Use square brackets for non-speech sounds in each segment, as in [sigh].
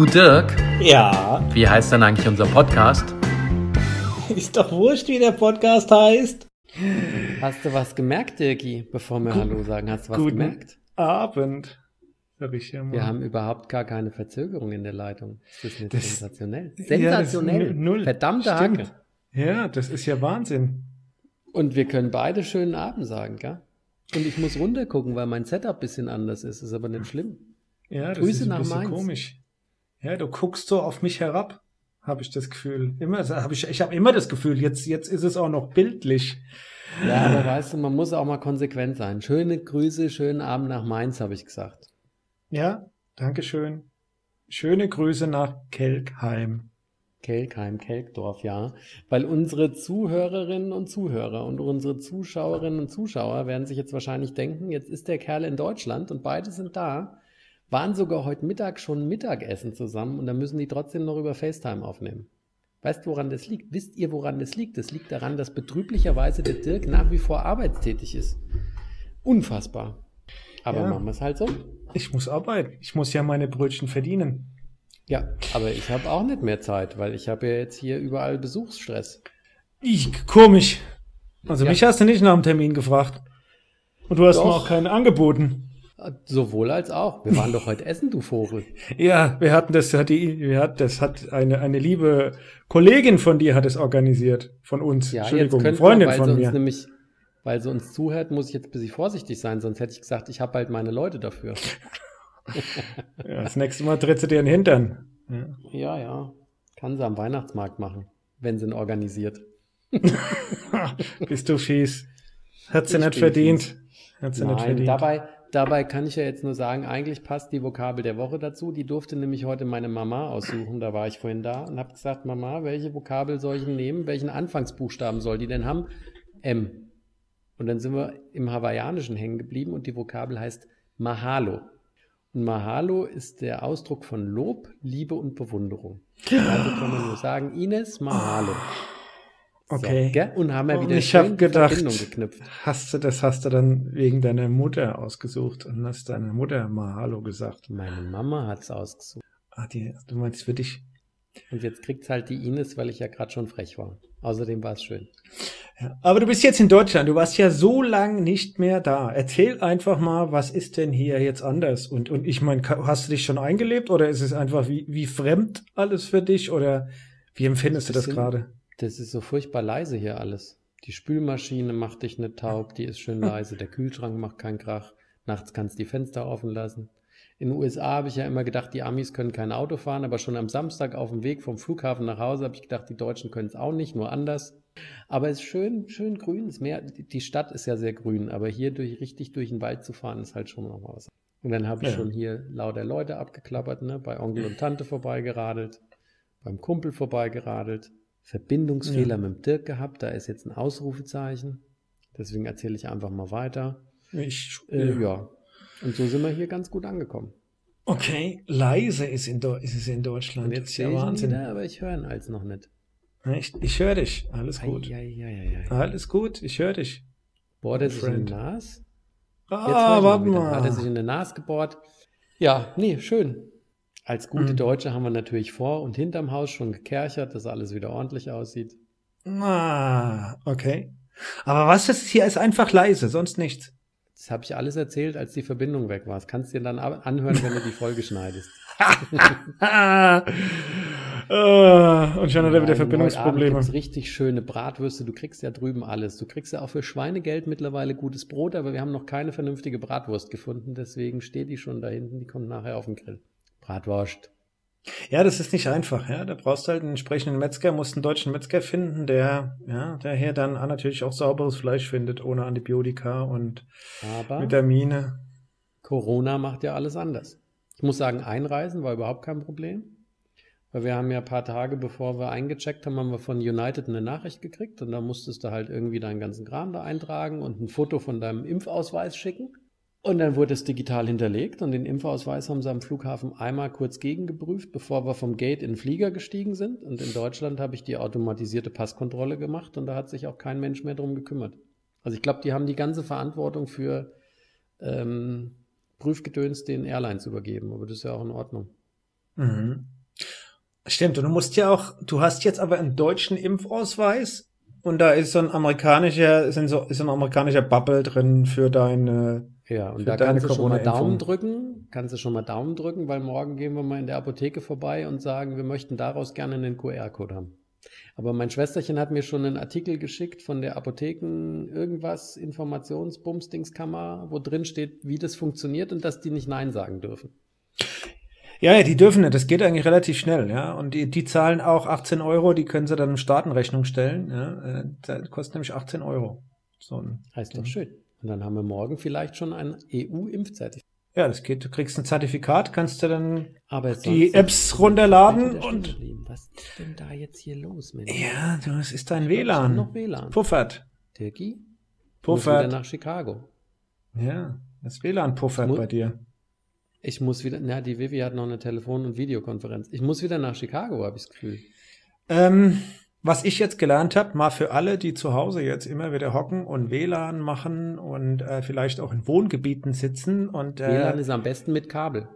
Du Dirk, Ja, wie heißt denn eigentlich unser Podcast? [laughs] ist doch wurscht, wie der Podcast heißt. Hast du was gemerkt, Dirki, bevor wir Hallo sagen? Hast du was Guten gemerkt? Abend, sag ich ja mal. Wir haben überhaupt gar keine Verzögerung in der Leitung. Ist das nicht Das- sensationell? Ja, das ist Sensationell. nu- null. Verdammte Stimmt. Hacke. Ja, das ist ja Wahnsinn. Und wir können beide schönen Abend sagen, gell? Und ich muss runtergucken, weil mein Setup ein bisschen anders ist. Ist aber nicht schlimm. Ja, das Grüße ist ein nach bisschen Mainz. komisch. Ja, du guckst so auf mich herab, habe ich das Gefühl. Immer, habe ich, ich habe immer das Gefühl. Jetzt, jetzt ist es auch noch bildlich. Ja, aber weißt du, man muss auch mal konsequent sein. Schöne Grüße, schönen Abend nach Mainz, habe ich gesagt. Ja, Dankeschön. Schöne Grüße nach Kelkheim. Kelkheim, Kelkdorf, ja. Weil unsere Zuhörerinnen und Zuhörer und unsere Zuschauerinnen und Zuschauer werden sich jetzt wahrscheinlich denken, jetzt ist der Kerl in Deutschland und beide sind da, waren sogar heute Mittag schon Mittagessen zusammen und dann müssen die trotzdem noch über FaceTime aufnehmen. Weißt du, woran das liegt? Wisst ihr, woran das liegt? Das liegt daran, dass betrüblicherweise der Dirk nach wie vor arbeitstätig ist. Unfassbar. Aber Ja. machen wir es halt so. Ich muss arbeiten. Ich muss ja meine Brötchen verdienen. Ja, aber ich habe auch nicht mehr Zeit, weil ich habe ja jetzt hier überall Besuchsstress. Ich, komisch. Also Ja. mich hast du nicht nach dem Termin gefragt. Und du hast Doch. mir auch keinen angeboten. Sowohl als auch. Wir waren doch heute essen, du Vogel. [laughs] Ja, wir hatten das, hat die, wir hat, das hat eine, eine liebe Kollegin von dir hat es organisiert. Von uns. Ja, jetzt Entschuldigung, könnte Freundin man, weil sie von uns mir. nämlich, weil sie uns zuhört, muss ich jetzt ein bisschen vorsichtig sein, sonst hätte ich gesagt, ich habe halt meine Leute dafür. [laughs] Ja, das nächste Mal tritt sie dir in den Hintern. Ja. Ja, ja. Kann sie am Weihnachtsmarkt machen, wenn sie ihn organisiert. [laughs] Bist du fies. Hat sie Ich nicht verdient. Hat sie nicht Nein, verdient. dabei, dabei kann ich ja jetzt nur sagen, eigentlich passt die Vokabel der Woche dazu. Die durfte nämlich heute meine Mama aussuchen. Da war ich vorhin da und habe gesagt, Mama, welche Vokabel soll ich nehmen? Welchen Anfangsbuchstaben soll die denn haben? M. Und dann sind wir im Hawaiianischen hängen geblieben und die Vokabel heißt Mahalo. Und Mahalo ist der Ausdruck von Lob, Liebe und Bewunderung. Also kann man nur sagen, Ines, Mahalo. Okay. So, und haben wir Und wieder ich hab gedacht, Verbindung geknüpft. Hast du, das hast du dann wegen deiner Mutter ausgesucht und hast deiner Mutter mal Hallo gesagt. Meine Mama hat es ausgesucht. Ah, die, du meinst für dich. Und jetzt kriegt's halt die Ines, weil ich ja gerade schon frech war. Außerdem war es schön. Ja. Aber du bist jetzt in Deutschland. Du warst ja so lang nicht mehr da. Erzähl einfach mal, was ist denn hier jetzt anders? Und, und ich meine, hast du dich schon eingelebt oder ist es einfach wie, wie fremd alles für dich oder wie empfindest du das gerade? Das ist so furchtbar leise hier alles. Die Spülmaschine macht dich nicht taub, die ist schön [laughs] leise. Der Kühlschrank macht keinen Krach. Nachts kannst du die Fenster offen lassen. In den USA habe ich ja immer gedacht, die Amis können kein Auto fahren, aber schon am Samstag auf dem Weg vom Flughafen nach Hause habe ich gedacht, die Deutschen können es auch nicht, nur anders. Aber es ist schön, schön grün. Das Meer, die die Stadt ist ja sehr grün, aber hier durch, richtig durch den Wald zu fahren, ist halt schon noch mal was. Und dann habe ich Ja. schon hier lauter Leute abgeklappert, ne? bei Onkel und Tante vorbeigeradelt, beim Kumpel vorbeigeradelt. Verbindungsfehler Ja. mit dem Dirk gehabt, da ist jetzt ein Ausrufezeichen. Deswegen erzähle ich einfach mal weiter. Ich, Äh, ja. Und so sind wir hier ganz gut angekommen. Okay, leise ist, in ist es in Deutschland. Und jetzt ist ja Wahnsinn. wieder, aber ich höre ihn als noch nicht. Ich, ich höre dich. Alles gut. Ei, ei, ei. Alles gut, ich höre dich. Bohrt er sich in die Nase? Ah, warte wieder. Hat er sich mal. in die Nase gebohrt? Ja, nee, schön. Als gute Mhm. Deutsche haben wir natürlich vor und hinterm Haus schon gekerchert, dass alles wieder ordentlich aussieht. Ah, okay. Aber was ist hier ist einfach leise, sonst nichts. Das habe ich alles erzählt, als die Verbindung weg war. Das kannst du dir dann anhören, wenn du die Folge schneidest. [laughs] Ah, und schon hat er wieder Verbindungsprobleme. Abend richtig schöne Bratwürste. Du kriegst ja drüben alles. Du kriegst ja auch für Schweinegeld mittlerweile gutes Brot, aber wir haben noch keine vernünftige Bratwurst gefunden. Deswegen steht die schon da hinten. Die kommt nachher auf den Grill. Bratwurst. Ja, das ist nicht einfach, ja. Da brauchst du halt einen entsprechenden Metzger, musst einen deutschen Metzger finden, der, ja, der hier dann natürlich auch sauberes Fleisch findet, ohne Antibiotika und Aber Vitamine. Corona macht ja alles anders. Ich muss sagen, einreisen war überhaupt kein Problem. Weil wir haben ja ein paar Tage bevor wir eingecheckt haben, haben wir von United eine Nachricht gekriegt und da musstest du halt irgendwie deinen ganzen Kram da eintragen und ein Foto von deinem Impfausweis schicken. Und dann wurde es digital hinterlegt und den Impfausweis haben sie am Flughafen einmal kurz gegengeprüft, bevor wir vom Gate in den Flieger gestiegen sind. Und in Deutschland habe ich die automatisierte Passkontrolle gemacht und da hat sich auch kein Mensch mehr drum gekümmert. Also ich glaube, die haben die ganze Verantwortung für ähm, Prüfgedöns den Airlines übergeben, aber das ist ja auch in Ordnung. Mhm. Stimmt, und du musst ja auch, du hast jetzt aber einen deutschen Impfausweis und da ist so ein amerikanischer, sind so, ist so ein amerikanischer Bubble drin für deine. Ja, und da kannst du schon mal. Daumen drücken, kannst du schon mal Daumen drücken, weil morgen gehen wir mal in der Apotheke vorbei und sagen, wir möchten daraus gerne einen QR-Code haben. Aber mein Schwesterchen hat mir schon einen Artikel geschickt von der Apotheken irgendwas Informationsbumsdingskammer, wo drin steht, wie das funktioniert und dass die nicht Nein sagen dürfen. Ja, ja, die dürfen nicht. Das geht eigentlich relativ schnell, ja. Und die, die zahlen auch 18 Euro, die können sie dann in Staatenrechnung stellen. Ja. Äh, Das kostet nämlich 18 Euro. So ein, Heißt doch schön. Und dann haben wir morgen vielleicht schon ein EU-Impfzertifikat. ja, das geht. Du kriegst ein Zertifikat, kannst du dann die Apps runterladen und. Was ist denn da jetzt hier los, Mensch? Ja, du, es ist dein WLAN. noch WLAN. Puffert. Dirki? Muss wieder Puffert. nach Chicago. Ja, das WLAN puffert bei dir. Ich muss wieder, na, die Vivi hat noch eine Telefon- und Videokonferenz. Ich muss wieder nach Chicago, habe ich das Gefühl. Ähm, was ich jetzt gelernt habe, mal für alle, die zu Hause jetzt immer wieder hocken und WLAN machen und äh, vielleicht auch in Wohngebieten sitzen und äh, WLAN ist am besten mit Kabel.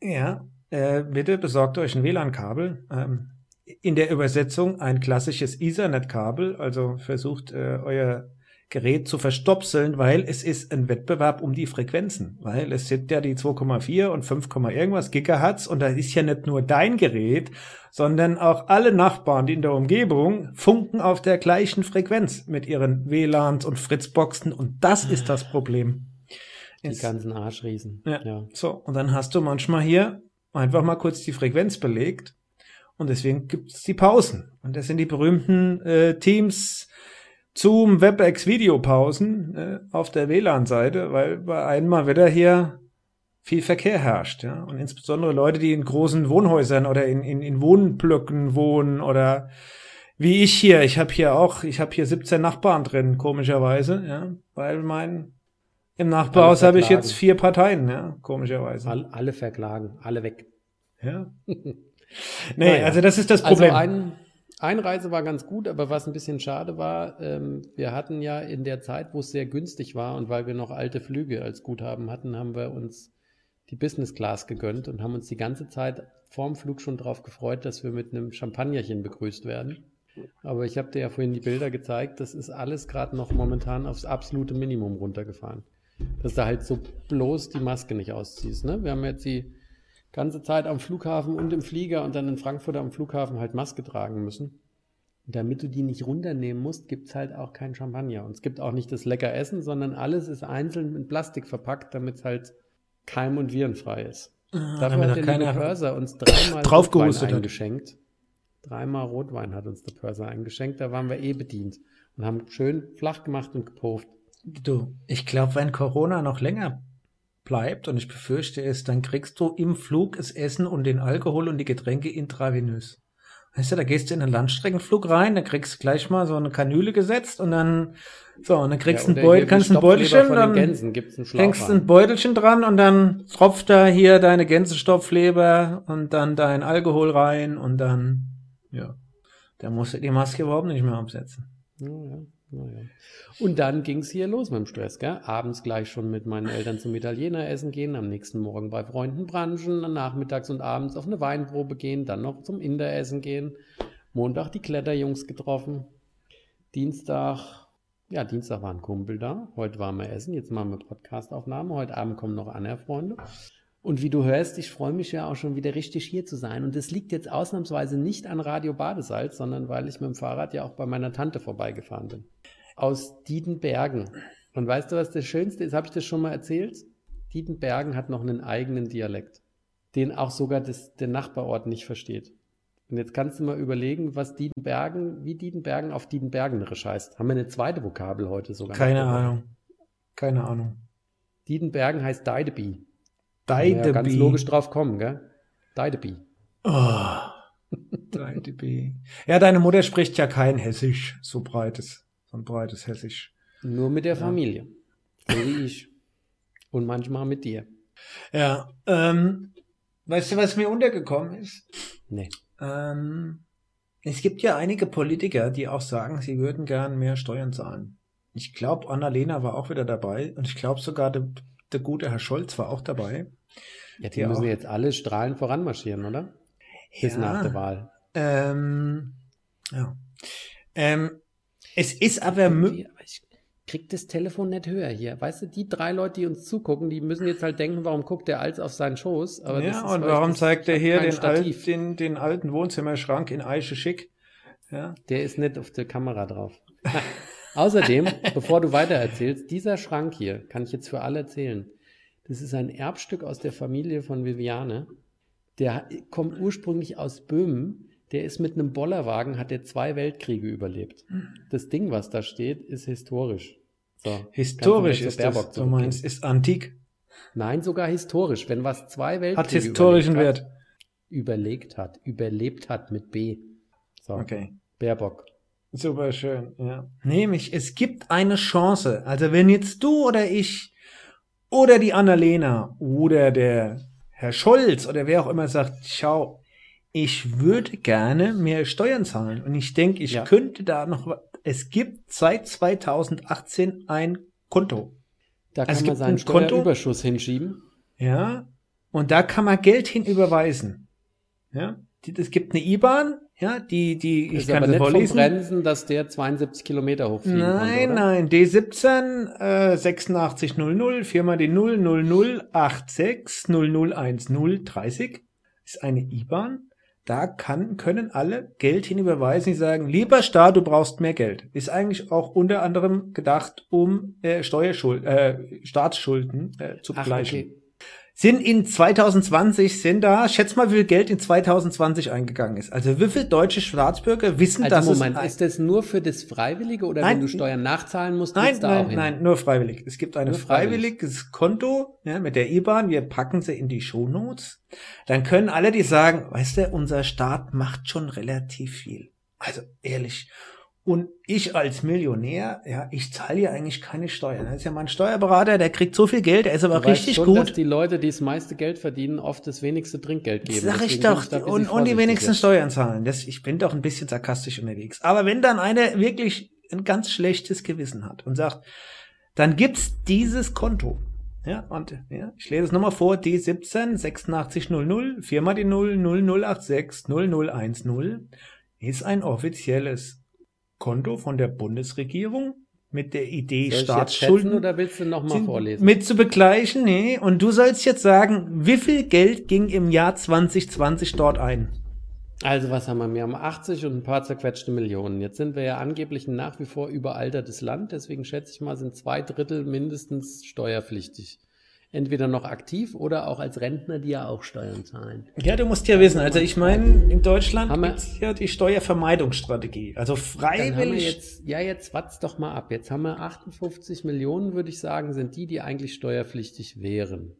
ja, äh, bitte besorgt euch ein WLAN-Kabel. Ähm, in der Übersetzung ein klassisches Ethernet-Kabel, also versucht äh, euer Gerät zu verstopseln, weil es ist ein Wettbewerb um die Frequenzen, weil es sind ja die 2,4 und 5, irgendwas Gigahertz und da ist ja nicht nur dein Gerät, sondern auch alle Nachbarn, die in der Umgebung funken auf der gleichen Frequenz mit ihren WLANs und Fritzboxen und das ist das Problem. Die Es- ganzen Arschriesen. Ja. So, und dann hast du manchmal hier einfach mal kurz die Frequenz belegt und deswegen gibt's die Pausen. Und das sind die berühmten äh, Teams, Zoom, WebEx Videopausen äh, auf der WLAN-Seite, weil bei einem mal wieder hier viel Verkehr herrscht. Ja? Und insbesondere Leute, die in großen Wohnhäusern oder in, in, in Wohnblöcken wohnen oder wie ich hier. Ich habe hier auch, ich habe hier 17 Nachbarn drin, komischerweise, ja, weil mein im Nachbarhaus habe ich jetzt vier Parteien, ja, komischerweise. All, alle verklagen, alle weg. Ja. [laughs] Nee, Naja. also das ist das Also Problem. ein, Einreise war ganz gut, aber was ein bisschen schade war, ähm, wir hatten ja in der Zeit, wo es sehr günstig war und weil wir noch alte Flüge als Guthaben hatten, haben wir uns die Business Class gegönnt und haben uns die ganze Zeit vorm Flug schon darauf gefreut, dass wir mit einem Champagnerchen begrüßt werden. Aber ich habe dir ja vorhin die Bilder gezeigt, das ist alles gerade noch momentan aufs absolute Minimum runtergefahren. Dass du halt so bloß die Maske nicht ausziehst. Ne? Wir haben jetzt die ganze Zeit am Flughafen und im Flieger und dann in Frankfurt am Flughafen halt Maske tragen müssen. Und damit du die nicht runternehmen musst, gibt's halt auch kein Champagner. Und es gibt auch nicht das lecker Essen, sondern alles ist einzeln in Plastik verpackt, damit es halt keim- und virenfrei ist. Ah, Dafür hat der liebe Pörser uns dreimal [laughs] Rotwein hat. eingeschenkt. Dreimal Rotwein hat uns der Pörser eingeschenkt. Da waren wir eh bedient und haben schön flach gemacht und gepufft. Du, ich glaube, wenn Corona noch länger bleibt, und ich befürchte es, dann kriegst du im Flug das Essen und den Alkohol und die Getränke intravenös. Weißt du, da gehst du in einen Landstreckenflug rein, da kriegst du gleich mal so eine Kanüle gesetzt und dann, so, und dann kriegst du Ja, ein Beutel, kannst ein Beutelchen, dann Gänsen hängst ein Beutelchen dran und dann tropft da hier deine Gänsestopfleber und dann dein Alkohol rein und dann, ja, da musst du die Maske überhaupt nicht mehr absetzen. Ja, ja, ja, ja. Und dann ging's hier los mit dem Stress, gell? Abends gleich schon mit meinen Eltern zum Italiener essen gehen, am nächsten Morgen bei Freunden branchen, dann nachmittags und abends auf eine Weinprobe gehen, dann noch zum Inder essen gehen. Montag die Kletterjungs getroffen. Dienstag, ja, Dienstag war ein Kumpel da. Heute waren wir essen, jetzt machen wir Podcastaufnahme. Heute Abend kommen noch andere Freunde. Und wie du hörst, ich freue mich ja auch schon wieder richtig hier zu sein. Und das liegt jetzt ausnahmsweise nicht an Radio Badesalz, sondern weil ich mit dem Fahrrad ja auch bei meiner Tante vorbeigefahren bin. Aus Diedenbergen. Und weißt du, was das Schönste ist? Habe ich das schon mal erzählt? Diedenbergen hat noch einen eigenen Dialekt, den auch sogar das, der Nachbarort nicht versteht. Und jetzt kannst du mal überlegen, was Diedenbergen, wie Diedenbergen auf Diedenbergenerisch heißt. Haben wir eine zweite Vokabel heute sogar? Keine. Ahnung. Keine Ahnung. Diedenbergen heißt Deideby. Ja, ganz logisch drauf kommen, gell? Deideby. Oh, Deideby. Ja, deine Mutter spricht ja kein Hessisch, so breites, so ein breites Hessisch. Nur mit der Familie. So wie ich. Und manchmal mit dir. Ja, ähm, weißt du, was mir untergekommen ist? Nee. Ähm, es gibt ja einige Politiker, die auch sagen, sie würden gern mehr Steuern zahlen. Ich glaube, Annalena war auch wieder dabei und ich glaube sogar, der, der gute Herr Scholz war auch dabei. Ja, die, die müssen auch, jetzt alle strahlend voranmarschieren, oder? Bis ja, nach der Wahl. Ähm, ja. Ähm, es ist aber möglich. Ich krieg das Telefon nicht höher hier. Weißt du, die drei Leute, die uns zugucken, die müssen jetzt halt denken, warum guckt der als auf seinen Schoß? Aber ja, und warum zeigt er hier den, alt, den, den alten Wohnzimmerschrank in Eiche schick? Ja. Der ist nicht auf der Kamera drauf. Außerdem, [laughs] bevor du weiter erzählst, dieser Schrank hier, kann ich jetzt für alle erzählen, das ist ein Erbstück aus der Familie von Viviane. Der kommt ursprünglich aus Böhmen. Der ist mit einem Bollerwagen, hat der zwei Weltkriege überlebt. Das Ding, was da steht, ist historisch. So, historisch ist das, du meinst, ist antik? Nein, sogar historisch. Wenn was zwei Weltkriege hat historischen hat, Wert. Überlegt hat, überlebt hat mit B. So. Okay. Baerbock. Super schön, ja. Nämlich, es gibt eine Chance. Also wenn jetzt du oder ich oder die Annalena oder der Herr Scholz oder wer auch immer sagt, schau, ich würde gerne mehr Steuern zahlen und ich denke, ich ja. könnte da noch, es gibt seit 2018 ein Konto. Da kann also man seinen Steuerüberschuss hinschieben. Ja, und da kann man Geld hinüberweisen. Ja, es gibt eine IBAN, ja, die, die, ich ist kann aber das nicht vorlesen. Bremsen, dass der 72 Kilometer hochfliegen Nein, konnte, nein, D17 äh, 8600, Firma die 00086 0010 30 ist eine IBAN. Da kann, können alle Geld hinüberweisen, die sagen, lieber Staat, du brauchst mehr Geld. Ist eigentlich auch unter anderem gedacht, um äh, Steuerschuld, äh, Staatsschulden äh, zu begleichen. Okay sind in 2020, sind da, schätz mal, wie viel Geld in 2020 eingegangen ist. Also wie viele deutsche Staatsbürger wissen, also dass Moment, es... ist das nur für das Freiwillige oder nein, wenn du Steuern nachzahlen musst, nein, da nein, auch hin? Nein, nur freiwillig. Es gibt ein freiwilliges Konto ja, mit der IBAN, wir packen sie in die Shownotes. Dann können alle, die sagen, weißt du, unser Staat macht schon relativ viel. Also ehrlich. Und ich als Millionär, ja, ich zahle ja eigentlich keine Steuern. Das ist ja mein Steuerberater, der kriegt so viel Geld, der ist aber du richtig weißt schon, gut. dass die Leute, die das meiste Geld verdienen, oft das wenigste Trinkgeld geben. Sag ich doch. Ich und, und die wenigsten jetzt. Steuern zahlen. Das, ich bin doch ein bisschen sarkastisch unterwegs. Aber wenn dann einer wirklich ein ganz schlechtes Gewissen hat und sagt, dann gibt's dieses Konto. Ja, und ja, ich lese es nochmal vor, D17 8600, Firma die 0 0086 0010 ist ein offizielles Konto von der Bundesregierung mit der Idee Soll Staatsschulden oder willst du noch mal vorlesen? Mit zu begleichen, nee. Und du sollst jetzt sagen, wie viel Geld ging im Jahr 2020 dort ein? Also was haben wir? Wir haben 80 und ein paar zerquetschte Millionen. Jetzt sind wir ja angeblich ein nach wie vor überaltertes Land, deswegen schätze ich mal, sind zwei Drittel mindestens steuerpflichtig entweder noch aktiv oder auch als Rentner, die ja auch Steuern zahlen. Ja, du musst ja wissen, also ich meine, in Deutschland gibt es ja die Steuervermeidungsstrategie. Also freiwillig. Jetzt, ja, jetzt watz doch mal ab. Jetzt haben wir 58 Millionen, würde ich sagen, sind die, die eigentlich steuerpflichtig wären.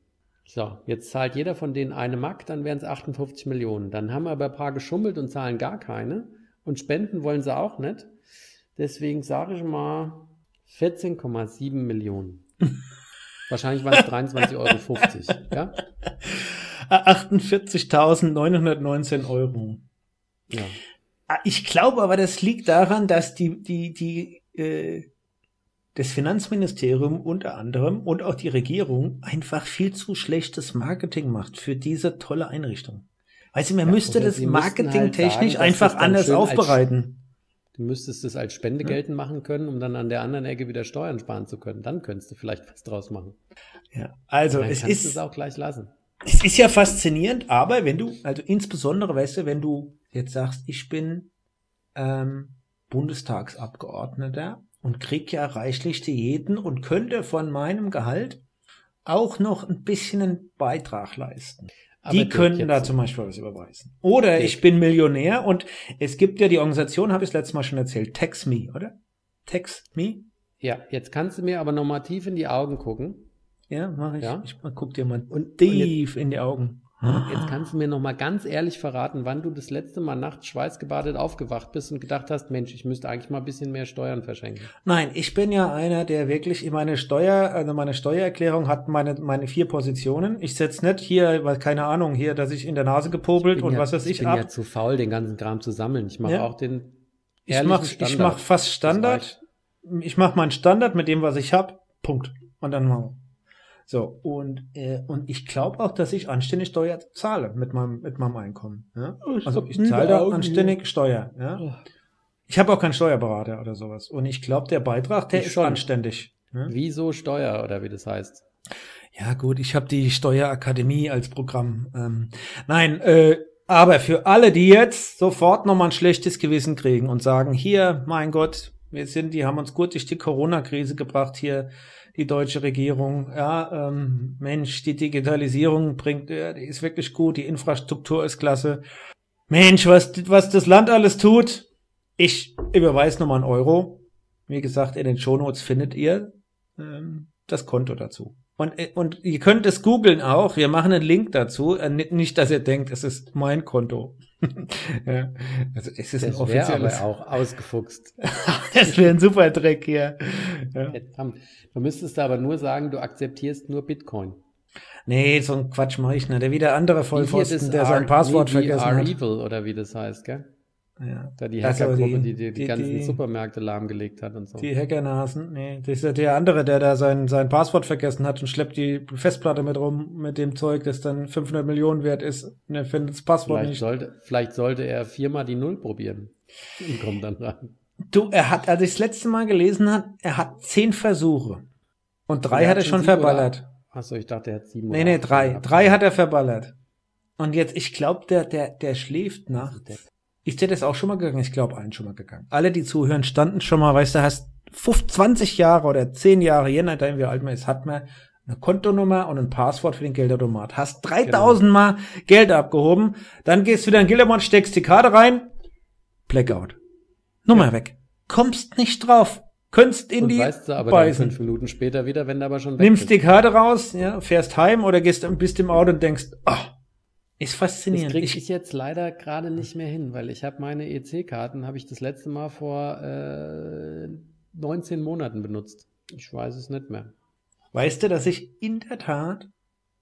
So, jetzt zahlt jeder von denen eine Mark, dann wären es 58 Millionen. Dann haben wir aber ein paar geschummelt und zahlen gar keine. Und spenden wollen sie auch nicht. Deswegen sage ich mal 14,7 Millionen. [laughs] Wahrscheinlich waren es 23,50 Euro, ja? 48.919 Euro. Ja. Ich glaube aber, das liegt daran, dass die, die, die, äh, das Finanzministerium unter anderem und auch die Regierung einfach viel zu schlechtes Marketing macht für diese tolle Einrichtung. Weißt du, man ja, müsste das halt marketingtechnisch halt einfach anders aufbereiten. Du müsstest es als Spende geltend machen können, um dann an der anderen Ecke wieder Steuern sparen zu können. Dann könntest du vielleicht was draus machen. Ja, also es ist es auch gleich lassen. Es ist ja faszinierend, aber wenn du, also insbesondere, weißt du, wenn du jetzt sagst, ich bin ähm, Bundestagsabgeordneter und krieg ja reichlich Diäten und könnte von meinem Gehalt auch noch ein bisschen einen Beitrag leisten. Aber die könnten da zum Beispiel was überweisen. Oder Dirk. ich bin Millionär und es gibt ja die Organisation, habe ich das letzte Mal schon erzählt, Tax Me, oder? Tax Me? Ja, jetzt kannst du mir aber nochmal tief in die Augen gucken. Ja, mach ich. Ja? Ich guck dir mal und, tief und jetzt, in die Augen. Jetzt kannst du mir noch mal ganz ehrlich verraten, wann du das letzte Mal nachts schweißgebadet aufgewacht bist und gedacht hast, Mensch, ich müsste eigentlich mal ein bisschen mehr Steuern verschenken. Nein, ich bin ja einer, der wirklich in meine Steuer, also meine Steuererklärung hat meine, meine vier Positionen. Ich setze nicht hier, weil keine Ahnung, hier, dass ich in der Nase gepobelt und ja, was weiß ich, ich bin ab. ja zu faul, den ganzen Kram zu sammeln. Ich mache ja. auch den ich mach, Standard. Ich mache fast Standard. Ich mache meinen Standard mit dem, was ich hab. Punkt. Und dann machen wir. So, und, äh, und ich glaube auch, dass ich anständig Steuer zahle mit meinem, mit meinem Einkommen. Ja? Also ich zahle da anständig Steuer. Ja? Ich habe auch keinen Steuerberater oder sowas. Und ich glaube, der Beitrag, der Ich ist schon. anständig. Ja? Wieso Steuer oder wie das heißt? Ja, gut, ich habe die Steuerakademie als Programm. Ähm, nein, äh, aber für alle, die jetzt sofort nochmal ein schlechtes Gewissen kriegen und sagen, hier, mein Gott, wir sind, die haben uns gut durch die Corona-Krise gebracht, hier die deutsche Regierung. Ja, ähm, Mensch, die Digitalisierung bringt, ja, die ist wirklich gut, die Infrastruktur ist klasse. Mensch, was, was das Land alles tut. Ich überweise nochmal einen Euro. Wie gesagt, in den Shownotes findet ihr ähm, das Konto dazu. Und, äh, und ihr könnt es googeln auch. Wir machen einen Link dazu. Äh, ni- Nicht, dass ihr denkt, es ist mein Konto. [laughs] ja, also es ist ein Das wäre offizielles. aber auch ausgefuchst. [laughs] das wäre ein super Dreck hier. Ja. Verdammt. Du müsstest aber nur sagen, du akzeptierst nur Bitcoin. Nee, so ein Quatsch mache ich nicht. Der wieder andere Vollpfosten, der sein Passwort vergessen hat. R-Evil oder wie das heißt, gell? Ja. Da die Ach so, Hackergruppe, die- die, die, die, die- ganzen die- Supermärkte lahmgelegt hat und so. Die Hackernasen. Nee, das ist ja der andere, der da sein, sein Passwort vergessen hat und schleppt die Festplatte mit rum mit dem Zeug, das dann 500 Millionen wert ist. Und er findet das Passwort vielleicht, nicht. sollte, vielleicht sollte er viermal die Null probieren. Und kommt dann rein. Du, er hat, als ich das letzte Mal gelesen hat, er hat zehn Versuche. Und drei hat hat er schon verballert. Achso, ich dachte, er hat sieben Nee, nee, drei. Drei hat er verballert. Und jetzt, ich glaube, der, der, der schläft nachts. Ist der das auch schon mal gegangen? Ich glaube, allen schon mal gegangen. Alle, die zuhören, standen schon mal, weißt du, hast 50, 20 Jahre oder 10 Jahre, je nachdem, wie alt man ist, hat man eine Kontonummer und ein Passwort für den Geldautomat. Hast 3000 Mal Geld abgehoben, dann gehst du wieder in den Gildermann, steckst die Karte rein, Blackout. Nummer weg. Kommst nicht drauf. Könntest in Und die weißt du aber dann beißen. fünf Minuten später wieder, wenn du aber schon weg Nimmst bist. die Karte raus, ja, fährst heim oder gehst, bist im Auto und denkst, ah, ist Das faszinierend. kriege Ich, ich jetzt leider gerade nicht mehr hin, weil ich habe meine EC-Karten, habe ich das letzte Mal vor äh, 19 Monaten benutzt. Ich weiß es nicht mehr. weißt du, dass ich in der Tat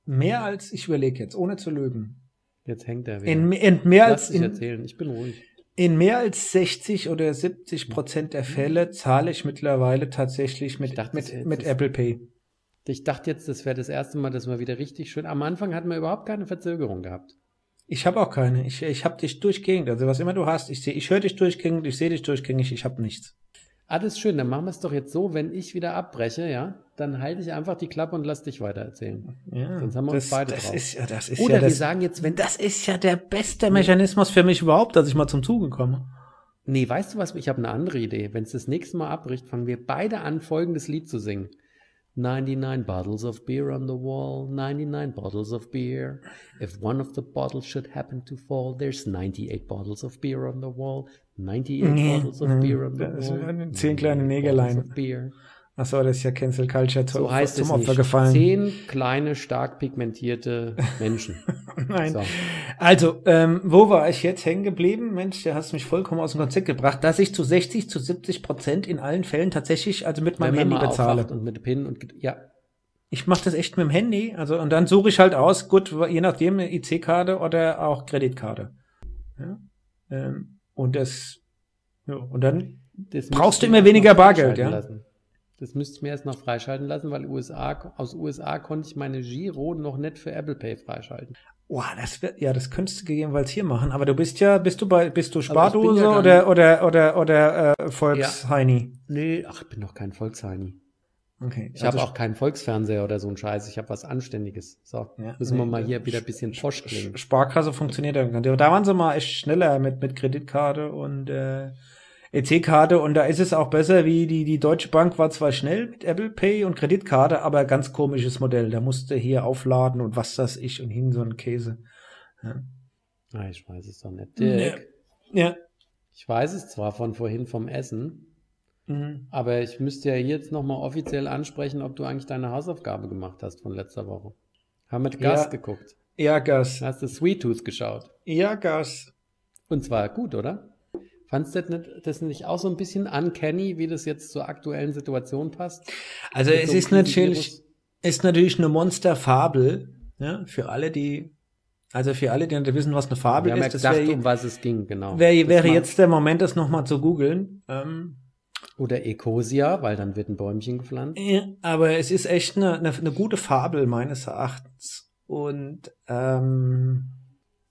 mehr als, ich überlege jetzt, ohne zu lügen, Jetzt hängt er wieder. in, in mehr Lass als dich in, erzählen, ich bin ruhig. in mehr als 60 oder 70 Prozent der Fälle zahle ich mittlerweile tatsächlich mit, dachte, das mit, mit Apple Pay. Ich dachte jetzt, das wäre das erste Mal, dass wir wieder richtig schön. Am Anfang hatten wir überhaupt keine Verzögerung gehabt. Ich habe auch keine. Ich, ich habe dich durchgängig. Also was immer du hast, ich sehe, ich höre dich durchgängig, ich sehe dich durchgängig, ich habe nichts. Alles schön, dann machen wir es doch jetzt so, wenn ich wieder abbreche, ja, dann halte ich einfach die Klappe und lass dich weiter erzählen. Ja, Sonst haben wir uns das, beide das drauf. ist ja, das ist Oder ja wir das, sagen jetzt, wenn das ist ja der beste Mechanismus für mich überhaupt, dass ich mal zum Zuge komme. Nee, weißt du was? Ich habe eine andere Idee. Wenn es das nächste Mal abbricht, fangen wir beide an, folgendes Lied zu singen. 99 bottles of beer on the wall, 99 bottles of beer. If one of the bottles should happen to fall, there's 98 bottles of beer on the wall, 98 Nee, bottles of beer on the das wall. sind zehn kleine 98 Nägelein. of beer. Achso, das ist ja Cancel Culture zu, So heißt zum es Opfer nicht. gefallen. Zehn kleine, stark pigmentierte [laughs] Menschen. Nein. So. Also, ähm, wo war ich jetzt hängen geblieben? Mensch, der hast mich vollkommen aus dem Konzept gebracht, dass ich zu 60, zu 70 Prozent in allen Fällen tatsächlich, also mit meinem Wenn Handy bezahle. und mit PIN und ja, Ich mache das echt mit dem Handy, also und dann suche ich halt aus, gut, je nachdem eine IC-Karte oder auch Kreditkarte. Ja? Ähm, und das, ja, und dann Das Brauchst du immer weniger Bargeld, ja? Lassen. Das müsste ich mir erst noch freischalten lassen, weil USA, aus USA konnte ich meine Giro noch nicht für Apple Pay freischalten. Boah, das wird, ja, das könntest du gegebenenfalls hier machen. Aber du bist ja, bist du bei, bist du Spardose ja oder, oder, oder, oder, äh, Volksheini? Nee, ach, ich bin doch kein Volksheini. Okay. Ich also habe auch keinen Volksfernseher oder so ein Scheiß. Ich habe was Anständiges. So, Ja, müssen wir nee, mal äh, hier wieder ein bisschen posch klingen. Sparkasse funktioniert ja. Da waren sie mal echt schneller mit, mit Kreditkarte und äh, EC-Karte und da ist es auch besser wie die, die Deutsche Bank war zwar schnell mit Apple Pay und Kreditkarte, aber ganz komisches Modell. Da musste hier aufladen und was das ich und hin so ein Käse. Ah, ich weiß es doch nicht. Dirk, Ja. ich weiß es zwar von vorhin vom Essen, Mhm. aber ich müsste ja jetzt nochmal offiziell ansprechen, ob du eigentlich deine Hausaufgabe gemacht hast von letzter Woche. Haben mit Gas Ja. geguckt. Ja, Gas. Hast du Sweet Tooth geschaut. Ja, Gas. Und zwar gut, oder? Fandst du das nicht, das nicht auch so ein bisschen uncanny, wie das jetzt zur aktuellen Situation passt? Also Mit es so ist natürlich, ist natürlich eine Monsterfabel, ja, für alle, die, also für alle, die nicht wissen, was eine Fabel Wir haben ja ist, das gesagt, wäre um was es ging, genau. wär, wäre jetzt der Moment, das nochmal zu googeln. Ähm, Oder Ecosia, weil dann wird ein Bäumchen gepflanzt. Ja, aber es ist echt eine, eine, eine gute Fabel meines Erachtens. Und ähm,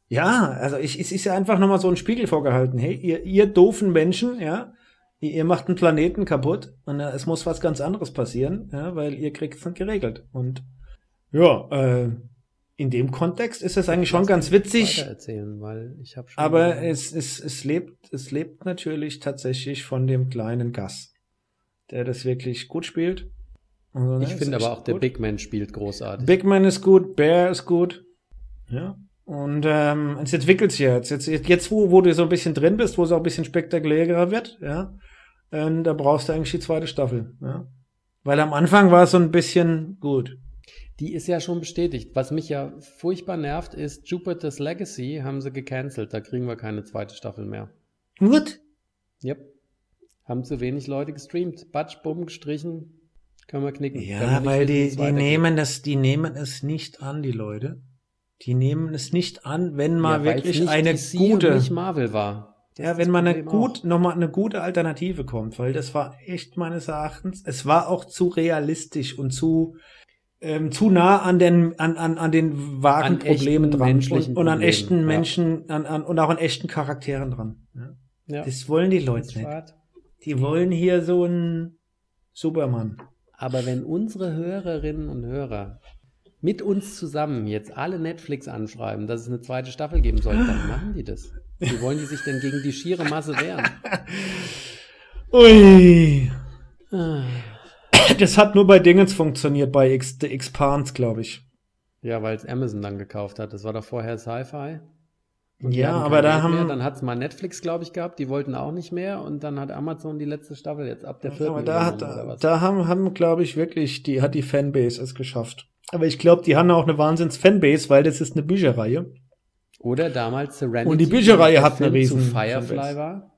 ja, also ich, es ist ja einfach nochmal so ein Spiegel vorgehalten. Hey, ihr, ihr doofen Menschen, ja, ihr, ihr macht einen Planeten kaputt und äh, es muss was ganz anderes passieren, ja, weil ihr kriegt es nicht geregelt. Und ja, äh, in dem Kontext ist es eigentlich schon ganz witzig. Erzählen, weil ich hab schon aber es, es, es lebt, es lebt natürlich tatsächlich von dem kleinen Gas, der das wirklich gut spielt. Also, ich ne, finde aber auch gut. der Big Man spielt großartig. Big Man ist gut, Bear ist gut. Ja. Und ähm, es entwickelt sich jetzt. Jetzt, jetzt wo, wo du so ein bisschen drin bist, wo es auch ein bisschen spektakulärer wird, ja, äh, da brauchst du eigentlich die zweite Staffel. Ja. Weil am Anfang war es so ein bisschen gut. Die ist ja schon bestätigt. Was mich ja furchtbar nervt, ist Jupiter's Legacy haben sie gecancelt. Da kriegen wir keine zweite Staffel mehr. What? Yep. Haben zu wenig Leute gestreamt. Batsch, bumm, gestrichen. Können wir knicken. Ja, wir weil die, die nehmen das, die nehmen es nicht an, die Leute. Die nehmen es nicht an, wenn mal ja, wirklich eine DC gute. nicht Marvel war. Das ja, wenn man eine gut, nochmal eine gute Alternative kommt, weil das war echt meines Erachtens, es war auch zu realistisch und zu, ähm, zu nah an den, an, an, an den wahren an Problemen dran und, und, an echten ja. Menschen an, an, und auch an echten Charakteren dran. Ja. ja. Das wollen die Leute nicht. Die wollen hier so einen Superman. Aber wenn unsere Hörerinnen und Hörer mit uns zusammen jetzt alle Netflix anschreiben, dass es eine zweite Staffel geben soll, dann [gasps] machen die das. Wie wollen die sich denn gegen die schiere Masse wehren? [laughs] Ui. Das hat nur bei Dingens funktioniert, bei X, The Expans, glaube ich. Ja, weil es Amazon dann gekauft hat. Das war doch vorher Sci-Fi. Ja, aber da haben. Mehr. Dann hat es mal Netflix, glaube ich, gehabt. Die wollten auch nicht mehr. Und dann hat Amazon die letzte Staffel jetzt ab der vierten. Aber da, hat, da haben, haben glaube ich, wirklich, die hat die Fanbase es geschafft. Aber ich glaube, die haben auch eine Wahnsinns-Fanbase, weil das ist eine Bücherreihe. Oder damals Serenity. Und die Bücherreihe hat eine riesen Firefly Fanbase. war.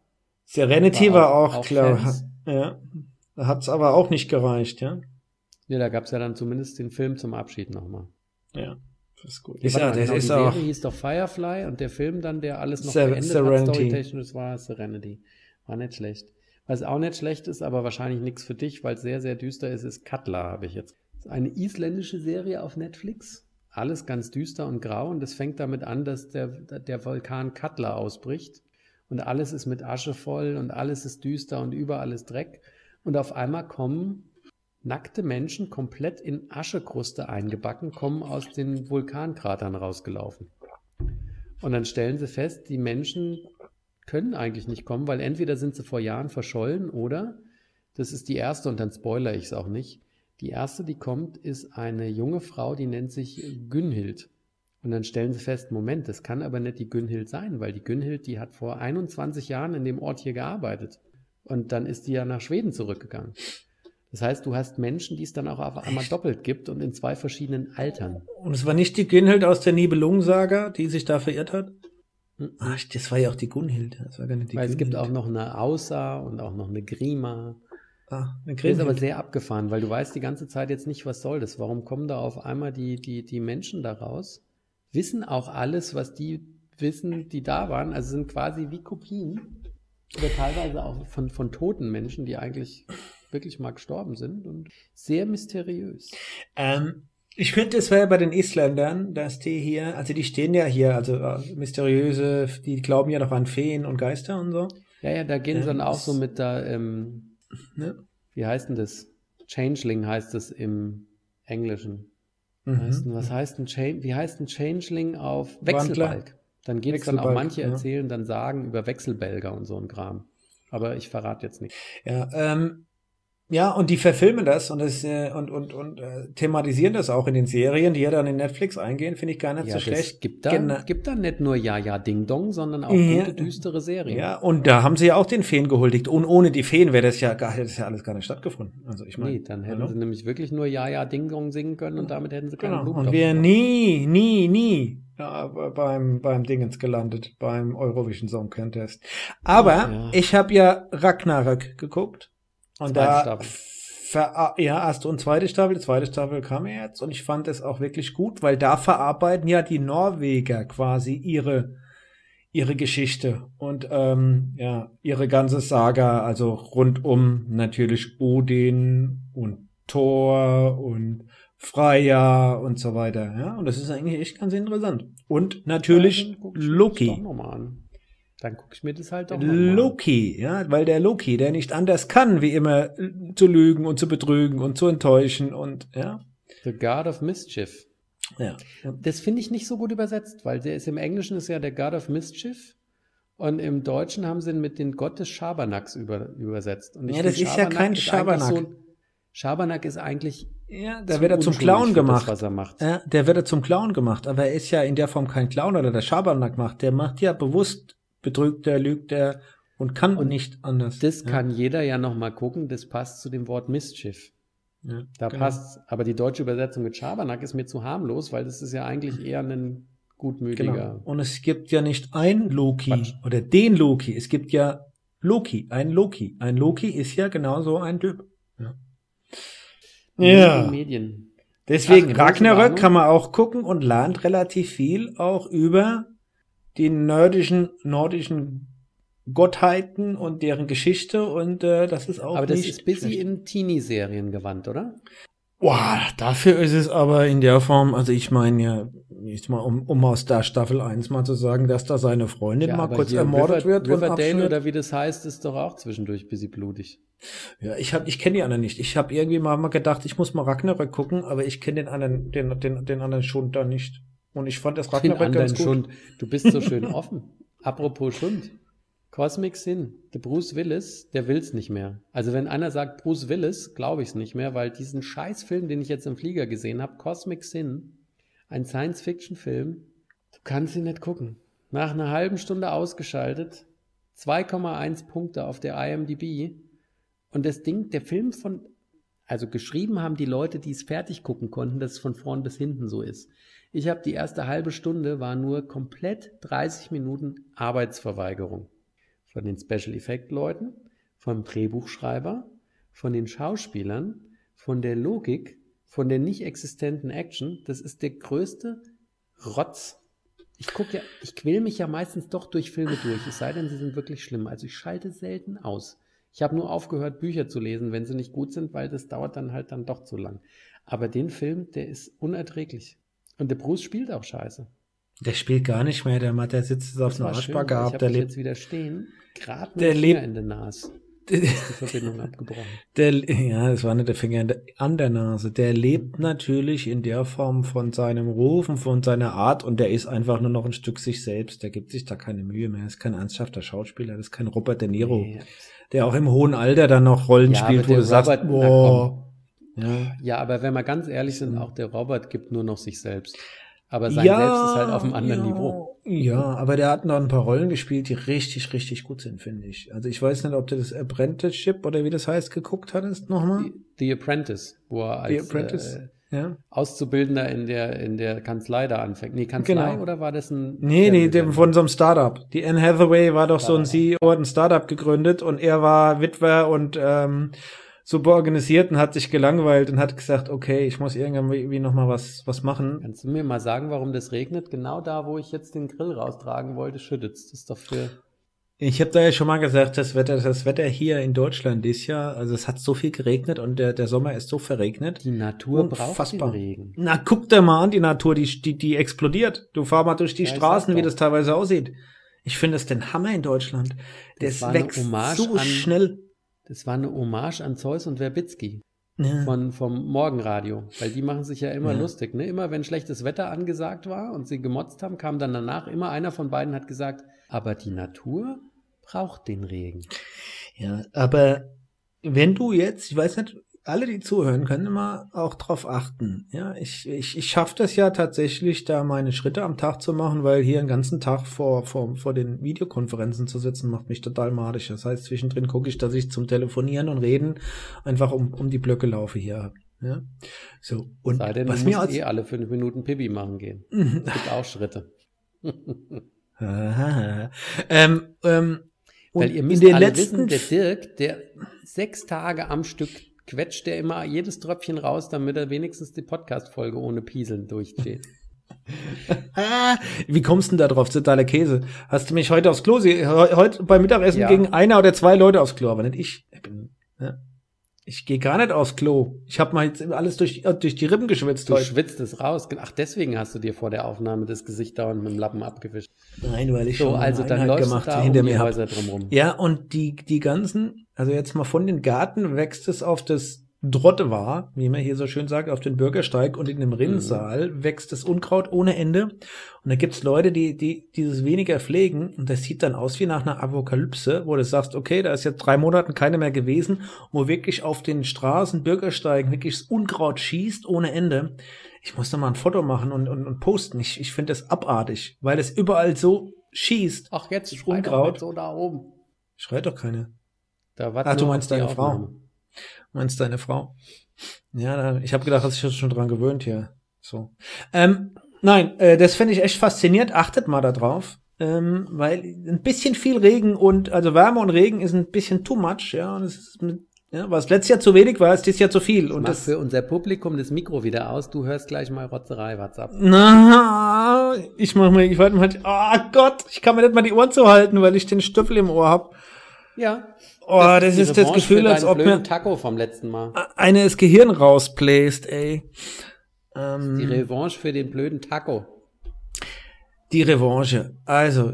Serenity war auch, war auch klar. Ja. Da hat es aber auch nicht gereicht, ja. Ja, da gab es ja dann zumindest den Film zum Abschied nochmal. Ja, das ist gut. Ja, ist ja, das genau, ist die auch. Serie hieß doch Firefly und der Film dann, der alles noch Ser beendet Serenity. hat, storytechnisch, war Serenity. War nicht schlecht. Was auch nicht schlecht ist, aber wahrscheinlich nichts für dich, weil es sehr, sehr düster ist, ist Cutler, habe ich jetzt eine isländische Serie auf Netflix. Alles ganz düster und grau und es fängt damit an, dass der, der Vulkan Katla ausbricht und alles ist mit Asche voll und alles ist düster und überall ist Dreck. Und auf einmal kommen nackte Menschen komplett in Aschekruste eingebacken, kommen aus den Vulkankratern rausgelaufen. Und dann stellen sie fest, die Menschen können eigentlich nicht kommen, weil entweder sind sie vor Jahren verschollen oder, das ist die erste und dann spoiler ich es auch nicht, die erste, die kommt, ist eine junge Frau, die nennt sich Günhild. Und dann stellen sie fest, Moment, das kann aber nicht die Günhild sein, weil die Günhild, die hat vor 21 Jahren in dem Ort hier gearbeitet. Und dann ist die ja nach Schweden zurückgegangen. Das heißt, du hast Menschen, die es dann auch auf einmal doppelt gibt und in zwei verschiedenen Altern. Und es war nicht die Günhild aus der Nibelungensaga, die sich da verirrt hat? Mhm. Ach, das war ja auch die Gunhild. Das war gar nicht die Weil Günhild. es gibt auch noch eine Ausa und auch noch eine Grima. Ah, das ist aber sehr abgefahren, weil du weißt die ganze Zeit jetzt nicht, was soll das? Warum kommen da auf einmal die, die, die Menschen da raus? Wissen auch alles, was die wissen, die da waren. Also sind quasi wie Kopien. Oder teilweise auch von, von toten Menschen, die eigentlich wirklich mal gestorben sind. Und sehr mysteriös. Ähm, ich finde, es wäre bei den Isländern, dass die hier, also die stehen ja hier, also äh, mysteriöse, die glauben ja noch an Feen und Geister und so. Ja, ja, da gehen ähm, sie dann auch so mit da, ähm, Ne? Wie heißt denn das? Changeling heißt es im Englischen. Mhm. Heißt denn, was heißt ein Change, wie heißt ein Changeling auf Wechselbalg? Dann geht es dann auch manche ja. erzählen, dann sagen über Wechselbälger und so ein Kram. Aber ich verrate jetzt nicht. Ja, ähm, ja, und die verfilmen das und, das, äh, und, und, und äh, thematisieren das auch in den Serien, die ja dann in Netflix eingehen, finde ich gar nicht ja, so schlecht. Gibt da, Gen gibt da nicht nur Ja, Ja, Ding Dong, sondern auch ja, gute, düstere Serien. Ja, und da haben sie ja auch den Feen gehuldigt. Und ohne die Feen wäre das ja gar, hätte das ja alles gar nicht stattgefunden. Also ich meine. Nee, dann hätten hallo? sie nämlich wirklich nur Ja, Ja, Ding Dong singen können und damit hätten sie keinen genau. Und wir nie, nie, nie ja, beim, beim Dingens gelandet, beim Eurovision Song Contest. Aber ja. ich habe ja Ragnarök geguckt. Und da, ver, ja, erste und zweite Staffel, zweite Staffel kam jetzt und ich fand es auch wirklich gut, weil da verarbeiten ja die Norweger quasi ihre, ihre Geschichte und ähm, ja, ihre ganze Saga, also rund um natürlich Odin und Thor und Freya und so weiter. Ja, und das ist eigentlich echt ganz interessant. Und natürlich Ja, Loki. Dann gucke ich mir das halt noch mal. Loki, ja, weil der Loki, der nicht anders kann, wie immer zu lügen und zu betrügen und zu enttäuschen und ja. The God of Mischief. Ja. Das finde ich nicht so gut übersetzt, weil der ist im Englischen ist ja der God of Mischief und im Deutschen haben sie ihn mit den Gott des Schabernacks über, übersetzt. Ja, das ist ja kein eigentlich Schabernack. So Schabernack ist eigentlich Ja, da wird er zum Clown gemacht. Das, was er macht. Ja, der wird er zum Clown gemacht, aber er ist ja in der Form kein Clown oder der Schabernack macht. Der macht ja bewusst, betrügt er, lügt er und kann Und nicht anders. Das ja. kann jeder ja noch mal gucken. Das passt zu dem Wort Mischief. Ja, Da genau. passt's. Aber die deutsche Übersetzung mit Schabernack ist mir zu harmlos, weil das ist ja eigentlich eher ein gutmütiger. Genau. Und es gibt ja nicht ein Loki Quatsch. oder den Loki. Es gibt ja Loki, ein Loki. Ein Loki ist ja genauso ein Typ. Ja. Medien, Medien. Deswegen Ach, Ragnarök kann man auch gucken und lernt relativ viel auch über die nordischen, nordischen Gottheiten und deren Geschichte und äh, das ist auch Aber das ist busy schlecht. in Teenie-Serien gewandt, oder? Boah, dafür ist es aber in der Form, also ich meine ja, jetzt mal, um, um aus der Staffel 1 mal zu sagen, dass da seine Freundin mal aber kurz ermordet River, wird. Riverdale oder wie das heißt, ist doch auch zwischendurch busy blutig. Ja, ich hab, ich kenne die anderen nicht. Ich habe irgendwie mal, mal gedacht, ich muss mal Ragnarök gucken, aber ich kenne den anderen, den, den, den anderen Schund da nicht. Und ich fand das Ragnarök ganz gut. Schund. Du bist so [laughs] schön offen. Apropos Schund. Cosmic Sin, der Bruce Willis, der will's nicht mehr. Also wenn einer sagt Bruce Willis, glaube ich's nicht mehr, weil diesen Scheißfilm, den ich jetzt im Flieger gesehen habe, Cosmic Sin, ein Science-Fiction-Film, du kannst ihn nicht gucken. Nach einer halben Stunde ausgeschaltet, 2,1 Punkte auf der IMDb und das Ding, der Film von, also geschrieben haben die Leute, die es fertig gucken konnten, dass es von vorn bis hinten so ist. Ich habe die erste halbe Stunde war nur komplett 30 Minuten Arbeitsverweigerung von den Special Effect Leuten, vom Drehbuchschreiber, von den Schauspielern, von der Logik, von der nicht existenten Action. Das ist der größte Rotz. Ich gucke ja, ich quäl mich ja meistens doch durch Filme durch, es sei denn, sie sind wirklich schlimm. Also ich schalte selten aus. Ich habe nur aufgehört, Bücher zu lesen, wenn sie nicht gut sind, weil das dauert dann halt dann doch zu lang. Aber den Film, der ist unerträglich. Und der Bruce spielt auch scheiße. Der spielt gar nicht mehr, der Matt, der sitzt jetzt auf Das einer Arschbar weil ich der lebt. jetzt wieder stehen, gerade mit Der Finger in der Nase. [laughs] Die Verbindung abgebrochen. Der, ja, das war nicht der Finger in der, an der Nase. Der lebt natürlich in der Form von seinem Ruf und von seiner Art und der ist einfach nur noch ein Stück sich selbst. Der gibt sich da keine Mühe mehr. Er ist kein ernsthafter Schauspieler. Das ist kein Robert De Niro, Nee. der auch im hohen Alter dann noch Rollen Ja, spielt, wo der du sagst, Robert- na boah. Ja. Ja, aber wenn wir ganz ehrlich sind, auch der Robert gibt nur noch sich selbst. Aber sein Selbst ist halt auf einem anderen ja, Niveau. Ja, aber der hat noch ein paar Rollen gespielt, die richtig, richtig gut sind, finde ich. Also ich weiß nicht, ob du das Apprenticeship oder wie das heißt geguckt hattest nochmal. The, The Apprentice, wo er The als Apprentice. äh, Ja. Auszubildender in der, in der Kanzlei da anfängt. Nee, Kanzlei Genau. oder war das ein. Nee, nee, dem Fernsehsender? von so einem Startup. Die Anne Hathaway war doch so ein Startup. CEO, hat ein Startup gegründet und er war Witwer und ähm, super organisiert und hat sich gelangweilt und hat gesagt, okay, ich muss irgendwie noch mal was was machen. Kannst du mir mal sagen, warum das regnet? Genau da, wo ich jetzt den Grill raustragen wollte, schüttet's. Das ist doch für. Ich habe da ja schon mal gesagt, das Wetter, das Wetter hier in Deutschland ist ja, also es hat so viel geregnet und der, der Sommer ist so verregnet. Die Natur braucht den Unfassbar. Regen. Na, guck dir mal an, die Natur, die, die, die explodiert. Du fahr mal durch die Ja, Straßen, wie das teilweise aussieht. Ich finde es den Hammer in Deutschland. Das Das wächst so schnell. Das war eine Hommage an Zeus und Werbitzky Ja. von, vom Morgenradio. Weil die machen sich ja immer Ja. lustig. Ne? Immer wenn schlechtes Wetter angesagt war und sie gemotzt haben, kam dann danach immer einer von beiden hat gesagt, aber die Natur braucht den Regen. Ja, aber wenn du jetzt, ich weiß nicht, alle, die zuhören, können immer auch drauf achten. Ja, ich, ich, ich schaffe das ja tatsächlich, da meine Schritte am Tag zu machen, weil hier einen ganzen Tag vor, vor, vor den Videokonferenzen zu sitzen, macht mich total madisch. Das heißt, zwischendrin gucke ich, dass ich zum Telefonieren und Reden einfach um, um die Blöcke laufe hier. Ja, so. Und Sei denn, was mir als, eh alle fünf Minuten Pipi machen gehen. Gibt auch Schritte. [laughs] Ähm, ähm, Weil ihr in müsst den alle letzten wissen, der Dirk, der sechs Tage am Stück quetscht der immer jedes Tröpfchen raus, damit er wenigstens die Podcast-Folge ohne Pieseln durchsteht. [laughs] Wie kommst du denn da drauf? Totaler Käse. Hast du mich heute aufs Klo? Heute beim Mittagessen Ja. gegen einer oder zwei Leute aufs Klo, aber nicht ich. Ich, bin. Ich gehe gar nicht aufs Klo. Ich habe mal jetzt alles durch, äh, durch die Rippen geschwitzt Du heute. schwitzt es raus. Ach, deswegen hast du dir vor der Aufnahme das Gesicht dauernd mit dem Lappen abgewischt. Nein, weil ich So, schon eine also dann Einheit gemacht da hinter um mir. Häuser drumrum. Ja, und die, die ganzen, also jetzt mal von den Garten wächst es auf das Drotte war, wie man hier so schön sagt, auf den Bürgersteig und in dem Rinnsal wächst das Unkraut ohne Ende. Und da gibt's Leute, die, die dieses weniger pflegen und das sieht dann aus wie nach einer Apokalypse, wo du sagst, okay, da ist jetzt drei Monaten keiner mehr gewesen, wo wirklich auf den Straßen, Bürgersteigen wirklich das Unkraut schießt ohne Ende. Ich muss da mal ein Foto machen und, und, und posten. Ich, ich finde das abartig, weil es überall so schießt. Ach, jetzt schreit Unkraut. so da oben. Schreit doch keine. Da Ach, du meinst deine Frau. Aufnahme. Meinst deine Frau? Ja, ich habe gedacht, dass ich das schon dran gewöhnt hier. So. Ähm, nein, äh, das finde ich echt faszinierend. Achtet mal da drauf. Ähm, weil ein bisschen viel Regen und also Wärme und Regen ist ein bisschen too much, ja. Und es ist mit, ja, was letztes Jahr zu wenig war, ist dieses Jahr zu viel. Und das, für unser Publikum das Mikro wieder aus. Du hörst gleich mal Rotzerei, WhatsApp. na, ich mach mal, ich warte mal, oh Gott, ich kann mir nicht mal die Ohren zuhalten, weil ich den Stöffel im Ohr hab. Ja. Oh, das, die ist das Revanche Gefühl, als ob mir Taco vom letzten Mal. eine das Gehirn rausbläst, ey. Die Ähm, Revanche für den blöden Taco. Die Revanche. Also,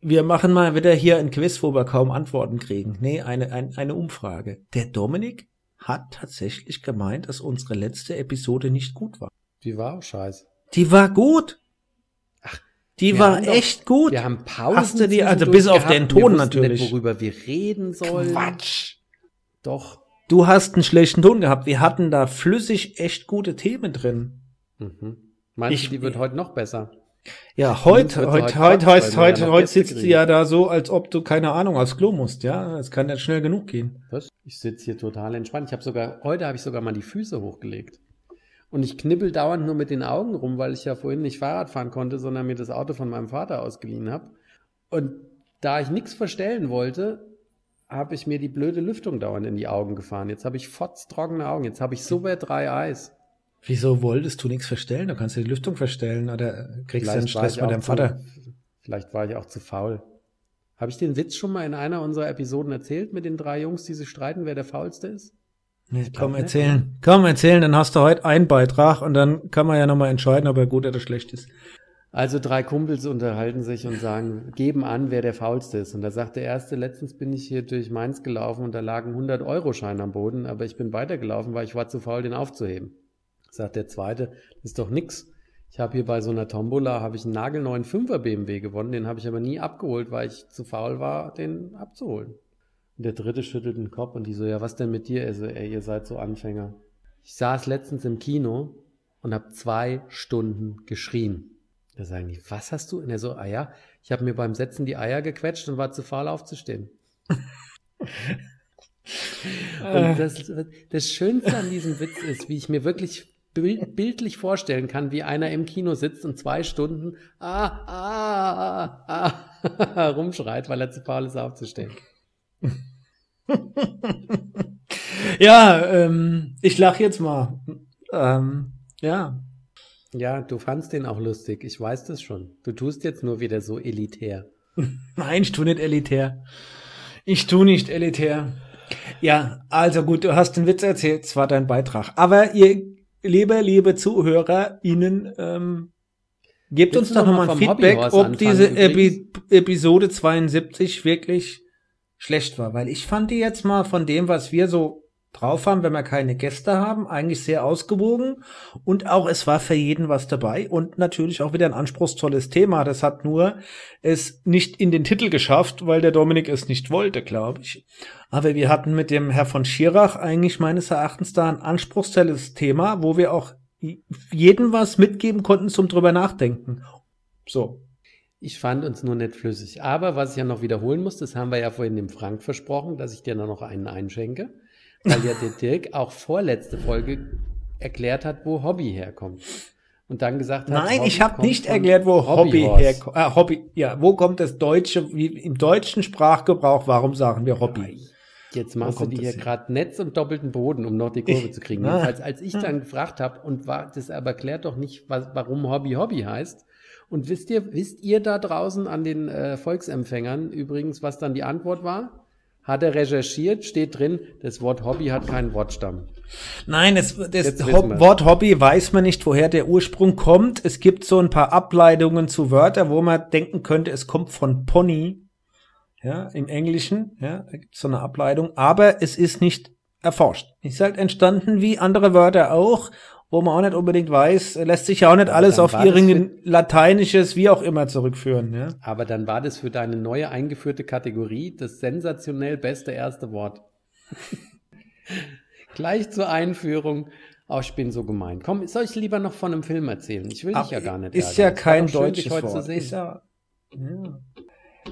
wir machen mal wieder hier ein Quiz, wo wir kaum Antworten kriegen. Nee, eine, ein, eine Umfrage. Der Dominik hat tatsächlich gemeint, dass unsere letzte Episode nicht gut war. Die war auch scheiße. Die war gut. Die wir war haben doch- echt gut. Wir haben Pausen Hast du die- also bis auf gehabt. den Wir Ton wussten natürlich. Nicht, worüber wir reden sollen. Quatsch. Doch. Du hast einen schlechten Ton gehabt. Wir hatten da flüssig echt gute Themen drin. Mhm. Meinst Ich- die wird heute noch besser? Ja, heute, heute, heute heißt, wir heute, ja heute sitzt du ja da so, als ob du keine Ahnung aufs Klo musst, ja? Es kann nicht schnell genug gehen. Was? Ich sitze hier total entspannt. Ich habe sogar, heute habe ich sogar mal die Füße hochgelegt. Und ich knibbel dauernd nur mit den Augen rum, weil ich ja vorhin nicht Fahrrad fahren konnte, sondern mir das Auto von meinem Vater ausgeliehen habe. Und da ich nichts verstellen wollte, habe ich mir die blöde Lüftung dauernd in die Augen gefahren. Jetzt habe ich fotztrockene Augen. Jetzt habe ich super drei Eis. Wieso wolltest du nichts verstellen? Du kannst die Lüftung verstellen oder kriegst du einen Stress mit deinem zu- Vater. Vielleicht war ich auch zu faul. Habe ich den Witz schon mal in einer unserer Episoden erzählt mit den drei Jungs, die sich streiten, wer der faulste ist? Nee, komm, nicht, erzählen. Komm, erzählen, dann hast du heute einen Beitrag und dann kann man ja nochmal entscheiden, ob er gut oder schlecht ist. Also drei Kumpels unterhalten sich und sagen, geben an, wer der faulste ist. Und da sagt der erste, letztens bin ich hier durch Mainz gelaufen und da lagen 100-Euro-Schein am Boden, aber ich bin weitergelaufen, weil ich war zu faul, den aufzuheben. Sagt der zweite, das ist doch nix. Ich habe hier bei so einer Tombola habe ich einen nagelneuen 5er BMW gewonnen, den habe ich aber nie abgeholt, weil ich zu faul war, den abzuholen. Und der dritte schüttelt den Kopf und die so, ja, was denn mit dir? Er so, ey, ihr seid so Anfänger. Ich saß letztens im Kino und habe zwei Stunden geschrien. Da sagen die, was hast du? Und er so, ah ja, ich habe mir beim Setzen die Eier gequetscht und war zu faul aufzustehen. [laughs] Und das, das Schönste an diesem Witz ist, wie ich mir wirklich bil- bildlich vorstellen kann, wie einer im Kino sitzt und zwei Stunden ah, ah, ah, ah, [laughs] rumschreit, weil er zu faul ist aufzustehen. [laughs] Ja, ähm, ich lach jetzt mal. Ähm, ja. Ja, du fandst den auch lustig, ich weiß das schon. Du tust jetzt nur wieder so elitär. [laughs] Nein, ich tu nicht elitär. Ich tu nicht elitär. Ja, also gut, du hast den Witz erzählt, es war dein Beitrag. Aber ihr, liebe, liebe ZuhörerInnen, ähm, gebt Willst uns doch noch nochmal mal ein Feedback, ob diese Epi? Episode 72 wirklich schlecht war. Weil ich fand die jetzt mal von dem, was wir so drauf haben, wenn wir keine Gäste haben, eigentlich sehr ausgewogen. Und auch es war für jeden was dabei. Und natürlich auch wieder ein anspruchsvolles Thema. Das hat nur es nicht in den Titel geschafft, weil der Dominik es nicht wollte, glaube ich. Aber wir hatten mit dem Herr von Schirach eigentlich meines Erachtens da ein anspruchsvolles Thema, wo wir auch jedem was mitgeben konnten zum drüber nachdenken. So. Ich fand uns nur nicht flüssig. Aber was ich ja noch wiederholen muss, das haben wir ja vorhin dem Frank versprochen, dass ich dir noch einen einschenke. Weil ja der [laughs] Dirk auch vorletzte Folge erklärt hat, wo Hobby herkommt. Und dann gesagt hat, Nein, Hobby ich habe nicht erklärt, wo Hobby herkommt. Äh, Hobby, ja, wo kommt das deutsche, wie im deutschen Sprachgebrauch, warum sagen wir Hobby? Jetzt machst du dir hier gerade Netz und doppelten Boden, um noch die Kurve Ich- zu kriegen. Ah. Jedenfalls, als ich dann gefragt habe und war, das aber klärt doch nicht, was, warum Hobby Hobby heißt. Und wisst ihr, wisst ihr da draußen an den äh, Volksempfängern übrigens, was dann die Antwort war? Hat er recherchiert, steht drin, das Wort Hobby hat keinen Wortstamm. Nein, es, das Hob wir's. Wort Hobby weiß man nicht, woher der Ursprung kommt. Es gibt so ein paar Ableitungen zu Wörtern, wo man denken könnte, es kommt von Pony. Ja, im Englischen, ja, da gibt so eine Ableitung, aber es ist nicht erforscht. Ist halt entstanden wie andere Wörter auch, wo man auch nicht unbedingt weiß, lässt sich ja auch nicht alles auf irgendein lateinisches, wie auch immer zurückführen, ja. Aber dann war das für deine neue eingeführte Kategorie das sensationell beste erste Wort. [laughs] Gleich zur Einführung. Oh, ich bin so gemein. Komm, soll ich lieber noch von einem Film erzählen? Ich will dich ja gar nicht Ist ärgern. ja kein schön, deutsches heute Wort. Ist ja, ja.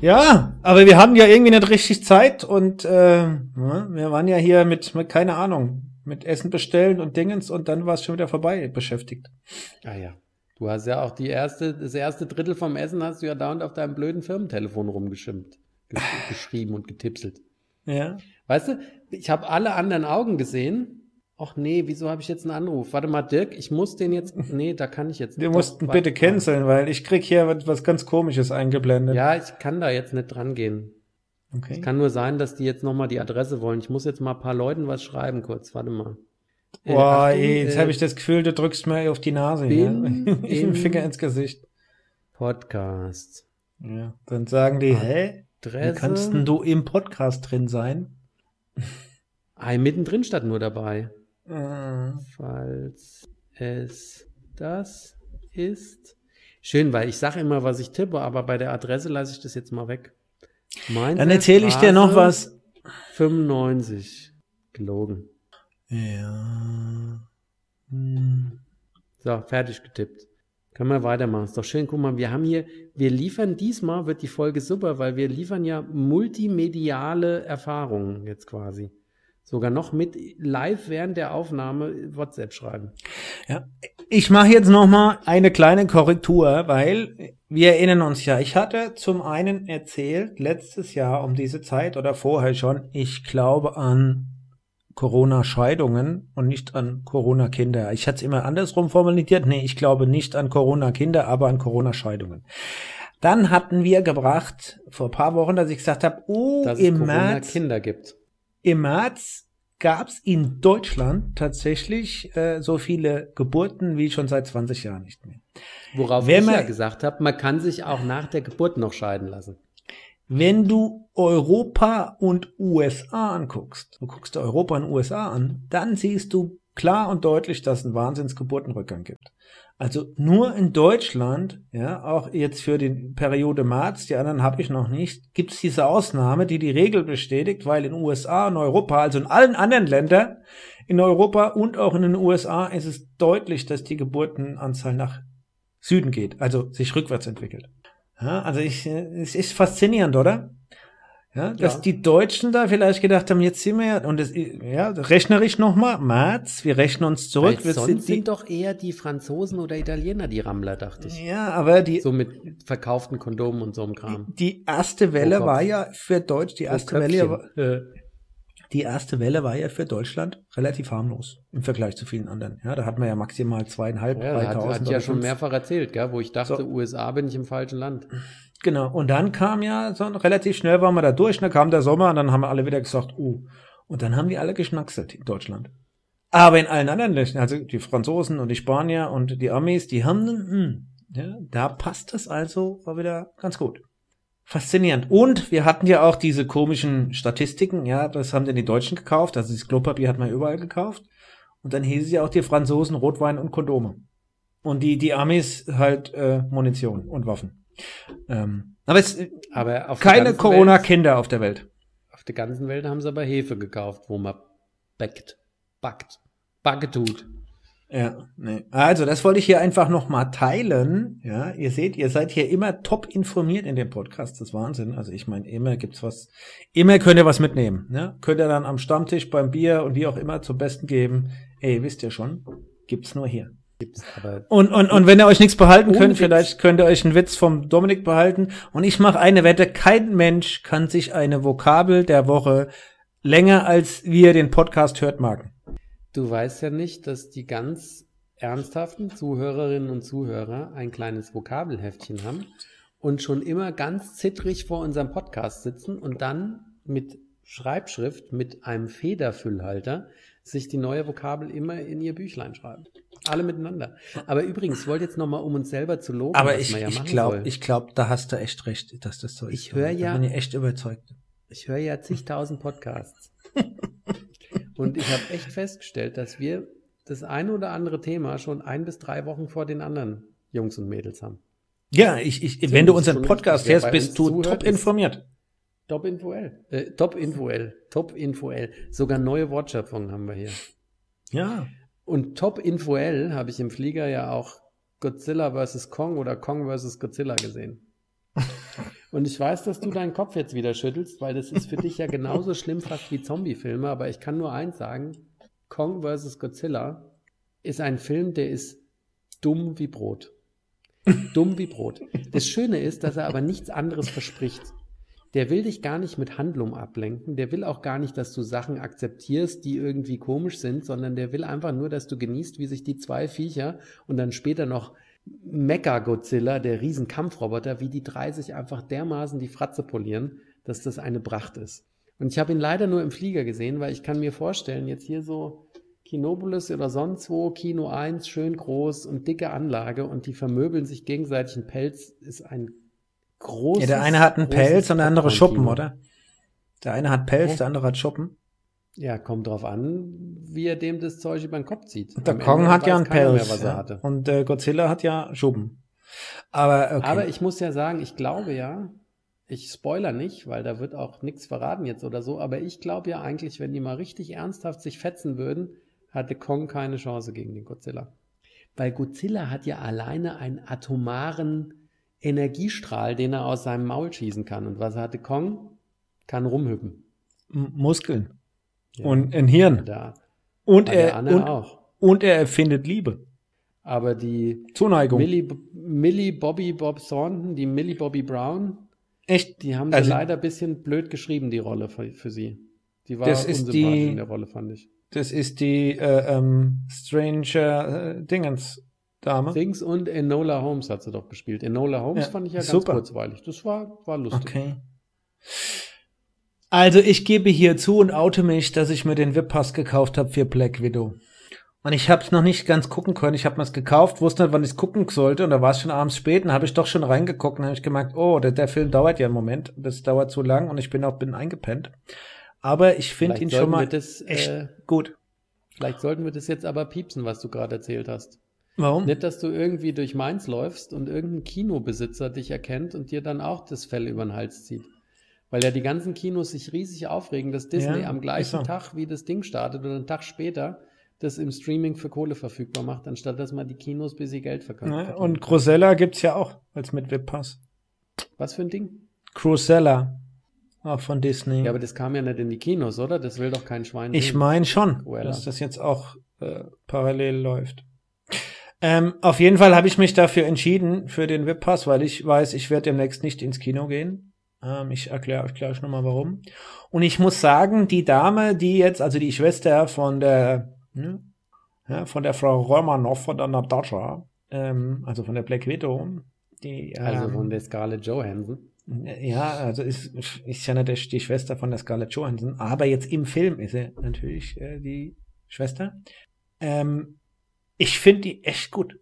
ja, aber wir hatten ja irgendwie nicht richtig Zeit und äh, ja, wir waren ja hier mit, mit, keine Ahnung, mit Essen bestellen und Dingens und dann war es schon wieder vorbei beschäftigt. Ah ja. Du hast ja auch die erste, das erste Drittel vom Essen hast du ja dauernd auf deinem blöden Firmentelefon rumgeschimpft, gesch [laughs] geschrieben und getipselt. Ja. Weißt du, ich habe alle anderen Augen gesehen. Ach nee, wieso habe ich jetzt einen Anruf? Warte mal, Dirk, ich muss den jetzt. [laughs] Nee, da kann ich jetzt Wir Doch, mussten bitte canceln, weil ich krieg hier was, was ganz komisches eingeblendet. Ja, ich kann da jetzt nicht dran gehen. Okay. Kann nur sein, dass die jetzt nochmal die Adresse wollen. Ich muss jetzt mal ein paar Leuten was schreiben kurz. Warte mal. Äh, Boah, ey, jetzt äh, habe ich das Gefühl, du drückst mir auf die Nase. bin Ja? Ich den Finger ins Gesicht. Podcast. Ja. Dann sagen die, hä? Wie Adresse. kannst denn du im Podcast drin sein? Ah, mittendrin stand nur dabei. Äh, Falls es das ist. Schön, weil ich sage immer, was ich tippe, aber bei der Adresse lasse ich das jetzt mal weg. Mainzer Dann erzähle ich dir noch was. 95. Gelogen. Ja. Hm. So, fertig getippt. Können wir weitermachen. Ist doch schön. Guck mal, wir haben hier, wir liefern diesmal, wird die Folge super, weil wir liefern ja multimediale Erfahrungen jetzt quasi. Sogar noch mit live während der Aufnahme WhatsApp schreiben. Ja. Ich mache jetzt noch mal eine kleine Korrektur, weil wir erinnern uns ja, ich hatte zum einen erzählt, letztes Jahr um diese Zeit oder vorher schon, ich glaube an Corona-Scheidungen und nicht an Corona-Kinder. Ich hatte es immer andersrum formuliert. Nee, ich glaube nicht an Corona-Kinder, aber an Corona-Scheidungen. Dann hatten wir gebracht, vor ein paar Wochen, dass ich gesagt habe, oh, Dass es im März Corona-Kinder gibt. im März gab es in Deutschland tatsächlich äh, so viele Geburten wie schon seit 20 Jahren nicht mehr. Worauf Wenn ich ja man- gesagt habe, man kann sich auch nach der Geburt noch scheiden lassen. Wenn du Europa und USA anguckst, du guckst Europa und USA an, dann siehst du klar und deutlich, dass es einen Wahnsinnsgeburtenrückgang gibt. Also nur in Deutschland, ja, auch jetzt für die Periode März, die anderen habe ich noch nicht, gibt es diese Ausnahme, die die Regel bestätigt, weil in USA und Europa, also in allen anderen Ländern, in Europa und auch in den USA ist es deutlich, dass die Geburtenanzahl nach Süden geht, also sich rückwärts entwickelt. Ja, also ich, es ist faszinierend, oder? Ja, dass Ja. die Deutschen da vielleicht gedacht haben, jetzt sind wir ja, und das, ja, rechnerisch nochmal, März, wir rechnen uns zurück, Weil sonst sind sind, die, doch eher die Franzosen oder Italiener die Rammler, dachte ich. ja, aber die, So mit verkauften Kondomen und so einem Kram. die erste Welle war ja für Deutsch, die erste Welle, war- die erste Welle war ja für Deutschland relativ harmlos im Vergleich zu vielen anderen. Ja, da hatten wir ja maximal zweieinhalb, Ja, hat, dreitausend hat oder ja schon mehrfach erzählt, gell, wo ich dachte, So. USA bin ich im falschen Land. Genau. Und dann kam ja so relativ schnell waren wir da durch, dann kam der Sommer und dann haben wir alle wieder gesagt, uh. Und dann haben die alle geschnackselt in Deutschland. Aber in allen anderen Ländern, also die Franzosen und die Spanier und die Amis, die haben, hm, ja, da passt das also war wieder ganz gut. Faszinierend. Und wir hatten ja auch diese komischen Statistiken, ja, das haben denn die Deutschen gekauft, also das Klopapier hat man überall gekauft. Und dann hieß es ja auch die Franzosen Rotwein und Kondome. Und die, die Amis halt äh, Munition und Waffen. Ähm, aber es Aber keine Corona-Kinder auf der Welt. Auf der ganzen Welt haben sie aber Hefe gekauft, wo man backt, backt, backe tut. Ja, nee. Also, das wollte ich hier einfach nochmal teilen. Ja, ihr seht, ihr seid hier immer top informiert in dem Podcast. Das ist Wahnsinn. Also, ich meine, immer gibt's was, immer könnt ihr was mitnehmen. Ja? Könnt ihr dann am Stammtisch beim Bier und wie auch immer zum Besten geben. Ey, wisst ihr schon, gibt's nur hier. Und, und, und wenn ihr euch nichts behalten könnt, Witz. vielleicht könnt ihr euch einen Witz vom Dominik behalten. Und ich mache eine Wette, kein Mensch kann sich eine Vokabel der Woche länger als wir den Podcast hört, Marken. Du weißt ja nicht, dass die ganz ernsthaften Zuhörerinnen und Zuhörer ein kleines Vokabelheftchen haben und schon immer ganz zittrig vor unserem Podcast sitzen und dann mit Schreibschrift, mit einem Federfüllhalter, sich die neue Vokabel immer in ihr Büchlein schreiben. Alle miteinander. Aber übrigens, ich wollte jetzt nochmal, um uns selber zu loben, Aber was ich, man ja ich machen glaube, ich glaub, da hast du echt recht, dass das so ist. Ich höre ja- bin ich echt überzeugt. Ich höre ja zigtausend Podcasts. [laughs] und ich habe echt festgestellt, dass wir das eine oder andere Thema schon ein bis drei Wochen vor den anderen Jungs und Mädels haben. Ja, ich, ich, wenn du unseren Podcast hörst, bist du top informiert. Top Infoel. Äh, Top Infoel. Top Infoel. Sogar neue Wortschöpfungen haben wir hier. Ja. Und Top Infoel habe ich im Flieger ja auch Godzilla vs. Kong oder Kong vs. Godzilla gesehen. [laughs] Und ich weiß, dass du deinen Kopf jetzt wieder schüttelst, weil das ist für dich ja genauso schlimm fast wie Zombie-Filme, aber ich kann nur eins sagen, Kong vs. Godzilla ist ein Film, der ist dumm wie Brot. Dumm wie Brot. Das Schöne ist, dass er aber nichts anderes verspricht. Der will dich gar nicht mit Handlung ablenken. Der will auch gar nicht, dass du Sachen akzeptierst, die irgendwie komisch sind, sondern der will einfach nur, dass du genießt, wie sich die zwei Viecher und dann später noch Mecha-Godzilla, der Riesenkampfroboter, wie die drei sich einfach dermaßen die Fratze polieren, dass das eine Pracht ist. Und ich habe ihn leider nur im Flieger gesehen, weil ich kann mir vorstellen, jetzt hier so Kinopolis oder sonst wo, Kino 1, schön groß und dicke Anlage und die vermöbeln sich gegenseitig einen Pelz, ist ein großes. ja. Der eine hat einen Pelz und der andere Schuppen, oder? Der eine hat Pelz, Hä? der andere hat Schuppen. Ja, kommt drauf an, wie er dem das Zeug über den Kopf zieht. Der Am Kong Ende hat ja einen Pelz. Mehr, was er ja. hatte. Und äh, Godzilla hat ja Schuppen. Aber okay. Aber ich muss ja sagen, ich glaube ja, ich spoiler nicht, weil da wird auch nichts verraten jetzt oder so, aber ich glaube ja eigentlich, wenn die mal richtig ernsthaft sich fetzen würden, hatte Kong keine Chance gegen den Godzilla. Weil Godzilla hat ja alleine einen atomaren Energiestrahl, den er aus seinem Maul schießen kann. Und was hatte Kong? Kann rumhüppen. M- Muskeln. Ja. Und ein Hirn. da Und hat er, und, auch. und er erfindet Liebe. Aber die Zuneigung. Millie, Millie Bobby Bob Thornton, die Millie Bobby Brown, Echt? die haben Also- sie leider ein bisschen blöd geschrieben, die Rolle für, für sie. Die war Das ist die- in der Rolle, fand ich. Das ist die äh, ähm, Stranger äh, Dingens Dame. Things und Enola Holmes hat sie doch gespielt. Enola Holmes Ja, fand ich ja ganz super. kurzweilig. Das war, war lustig. Okay. Also ich gebe hier zu und oute mich, dass ich mir den VIP-Pass gekauft habe für Black Widow. Und ich habe es noch nicht ganz gucken können. Ich habe mir es gekauft, wusste nicht, wann ich es gucken sollte. Und da war es schon abends spät. Und habe ich doch schon reingeguckt und habe ich gemerkt, oh, der, der Film dauert ja einen Moment. Das dauert zu lang und ich bin auch bin eingepennt. Aber ich finde ihn schon mal das, echt äh, gut. Vielleicht sollten wir das jetzt aber piepsen, was du gerade erzählt hast. Warum? Nicht, dass du irgendwie durch Mainz läufst und irgendein Kinobesitzer dich erkennt und dir dann auch das Fell über den Hals zieht. Weil ja die ganzen Kinos sich riesig aufregen, dass Disney Ja, am gleichen so. Tag, wie das Ding startet oder einen Tag später, das im Streaming für Kohle verfügbar macht, anstatt dass man die Kinos bis sie Geld verkauft. Ne? Und Cruella gibt's ja auch als mit VIP-Pass. Was für ein Ding? Cruella. Auch von Disney. Ja, aber das kam ja nicht in die Kinos, oder? Das will doch kein Schwein Ich meine schon, Cruella. dass das jetzt auch äh, parallel läuft. Ähm, auf jeden Fall habe ich mich dafür entschieden, für den VIP-Pass, weil ich weiß, ich werde demnächst nicht ins Kino gehen. Ähm, ich erkläre euch gleich nochmal warum. Und ich muss sagen, die Dame, die jetzt, also die Schwester von der, hm, ja, von der Frau Romanov, von der Natascha, ähm, also von der Black Widow, die, Also ähm, von der Scarlett Johansson. ja, also ist, ist ja nicht die Schwester von der Scarlett Johansson, aber jetzt im Film ist sie natürlich äh, die Schwester. Ähm, ich finde die echt gut.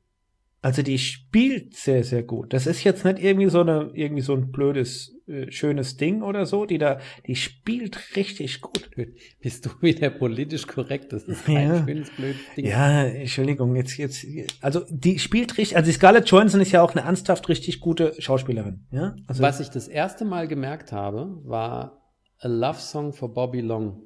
Also die spielt sehr, sehr gut. Das ist jetzt nicht irgendwie so eine, irgendwie so ein blödes, äh, schönes Ding oder so. Die da, die spielt richtig gut. Bist du wieder politisch korrekt? Das ist kein Ja. schönes, blödes Ding. Ja, Entschuldigung, jetzt, jetzt, also die spielt richtig, also Scarlett Johansson ist ja auch eine ernsthaft richtig gute Schauspielerin, ja? Also, Was ich das erste Mal gemerkt habe, war A Love Song for Bobby Long,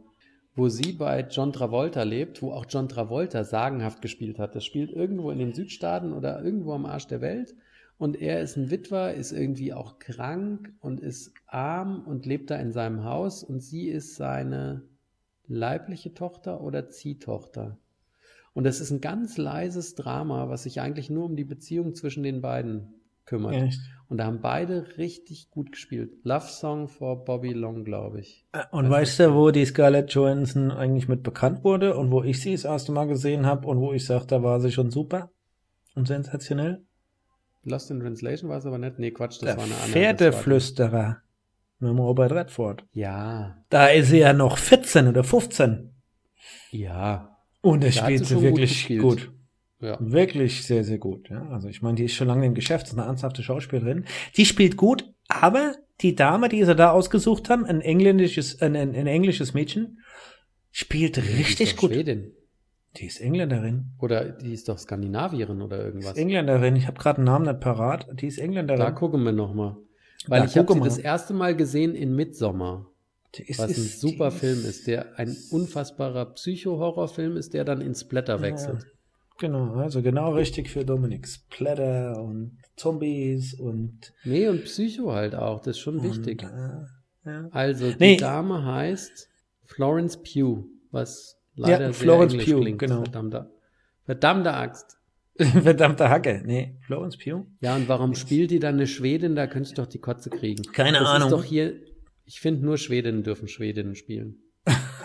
wo sie bei John Travolta lebt, wo auch John Travolta sagenhaft gespielt hat. Das spielt irgendwo in den Südstaaten oder irgendwo am Arsch der Welt. Und er ist ein Witwer, ist irgendwie auch krank und ist arm und lebt da in seinem Haus. Und sie ist seine leibliche Tochter oder Ziehtochter. Und das ist ein ganz leises Drama, was sich eigentlich nur um die Beziehung zwischen den beiden kümmert. Echt? Und da haben beide richtig gut gespielt. Love Song for Bobby Long, glaube ich. Äh, Und weißt du, wo die Scarlett Johansson eigentlich mit bekannt wurde und wo ich sie das erste Mal gesehen habe und wo ich sage, da war sie schon super und sensationell? Lost in Translation war es aber nicht. Nee, Quatsch, das Der war eine andere. Pferdeflüsterer mit dem Robert Redford. Ja, Da ist sie ja noch 14 oder 15. ja, Und da spielt sie sie gut wirklich gespielt. gut. Ja. Wirklich sehr, sehr gut. Ja, also ich meine, die ist schon lange im Geschäft, ist eine ernsthafte Schauspielerin. Die spielt gut, aber die Dame, die sie da ausgesucht haben, ein englisches, ein, ein, ein englisches Mädchen, spielt Die richtig doch gut. Schwedin. Die ist Engländerin. Oder die ist doch Skandinavierin oder Die irgendwas. ist Engländerin. Ich habe gerade einen Namen nicht parat. Die ist Engländerin. Da gucken wir nochmal. Weil Da ich habe sie das erste Mal gesehen in Midsommar, Die ist, was ein ist- super die Film ist, der ein unfassbarer Psycho-Horrorfilm ist, der dann ins Blätter wechselt. Genau, also genau richtig für Dominik. Splatter und Zombies und, Nee, und Psycho halt auch, das ist schon wichtig. Und, äh, ja. Also, die Nee. Dame heißt Florence Pugh, was leider Ja, sehr Florence englisch Pugh, klingt. genau. Verdammter, verdammte Axt. [laughs] Verdammte Hacke. Nee, Florence Pugh. Ja, und warum spielt die dann eine Schwedin? Da könnte ich doch die Kotze kriegen. Keine das Ahnung. Ist doch hier, ich finde, nur Schwedinnen dürfen Schwedinnen spielen.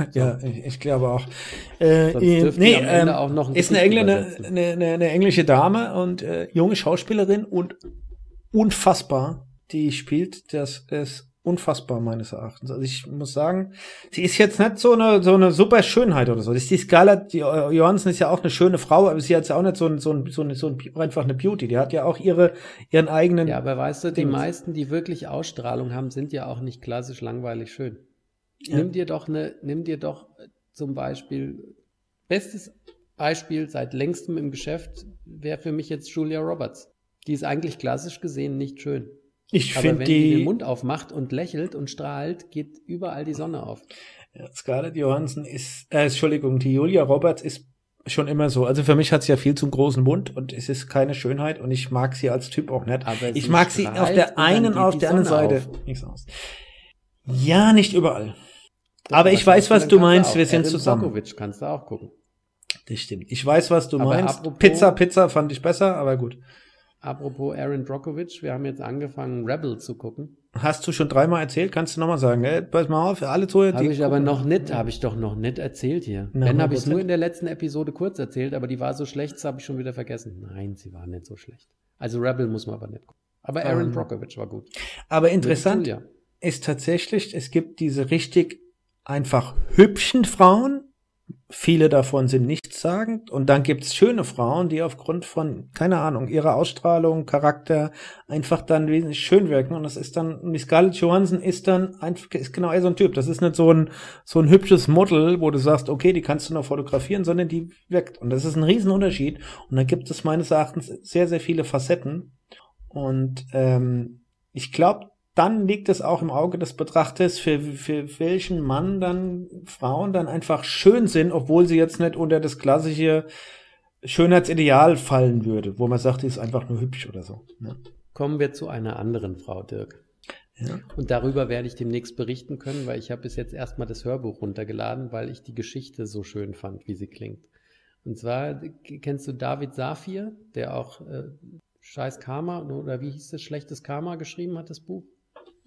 [laughs] Ja, ich, ich glaube auch. Äh, Sonst äh, nee, die ähm, auch noch ein ist eine, Engländer, eine, eine, eine englische Dame und äh, junge Schauspielerin und unfassbar, die spielt. Das ist unfassbar meines Erachtens. Also ich muss sagen, sie ist jetzt nicht so eine so eine super Schönheit oder so. Das ist die Scarlett Jo- Johansson ist ja auch eine schöne Frau, aber sie hat ja auch nicht so ein, so ein, so ein, so ein einfach eine Beauty. Die hat ja auch ihre ihren eigenen. Ja, aber weißt du, die meisten, die wirklich Ausstrahlung haben, sind ja auch nicht klassisch langweilig schön. Ja. Nimm dir doch eine, nimm dir doch äh, zum Beispiel, bestes Beispiel seit längstem im Geschäft wäre für mich jetzt Julia Roberts. Die ist eigentlich klassisch gesehen nicht schön. ich finde wenn die, den die Mund aufmacht und lächelt und strahlt, geht überall die Sonne auf. Ja, Scarlett Johansson ist, äh, Entschuldigung, die Julia Roberts ist schon immer so. Also für mich hat sie ja viel zu großen Mund und es ist keine Schönheit und ich mag sie als Typ auch nicht. Aber ich mag sie auf der einen, auf die der anderen Seite. auf. Ja, nicht überall. Aber ich weiß, was dann du meinst. Wir sind Erin zusammen. Brockovich kannst du auch gucken. Das stimmt. Ich weiß, was du Aber meinst. apropos- Pizza, Pizza fand ich besser, aber gut. Apropos Aaron Brockovich, wir haben jetzt angefangen, Rebel zu gucken. Hast du schon dreimal erzählt? Kannst du nochmal sagen? Äh, pass mal auf, alle Zuhörer. Habe ich aber gucken. noch nicht, habe ich doch noch nicht erzählt hier. Na, Wenn habe ich es 100%. nur in der letzten Episode kurz erzählt, aber die war so schlecht, das habe ich schon wieder vergessen. Nein, sie war nicht so schlecht. Also Rebel muss man aber nicht gucken. Aber Aaron Ähm, Brockovich war gut. Aber interessant ist tatsächlich, es gibt diese richtig einfach hübschen Frauen. Viele davon sind nichtssagend. Und dann gibt's schöne Frauen, die aufgrund von, keine Ahnung, ihrer Ausstrahlung, Charakter einfach dann wesentlich schön wirken. Und das ist dann, die Scarlett Johansson ist dann einfach, ist genau so ein Typ. Das ist nicht so ein, so ein hübsches Model, wo du sagst, okay, die kannst du noch fotografieren, sondern die wirkt. Und das ist ein Riesenunterschied. Und dann gibt es meines Erachtens sehr, sehr viele Facetten. Und ähm, ich glaube, dann liegt es auch im Auge des Betrachters, für, für welchen Mann dann Frauen dann einfach schön sind, obwohl sie jetzt nicht unter das klassische Schönheitsideal fallen würde, wo man sagt, die ist einfach nur hübsch oder so. Ne? Kommen wir zu einer anderen Frau, Dirk. Ja. Und darüber werde ich demnächst berichten können, weil ich habe bis jetzt erstmal das Hörbuch runtergeladen, weil ich die Geschichte so schön fand, wie sie klingt. Und zwar kennst du David Safir, der auch äh, Scheiß Karma oder wie hieß es, Schlechtes Karma geschrieben hat, das Buch?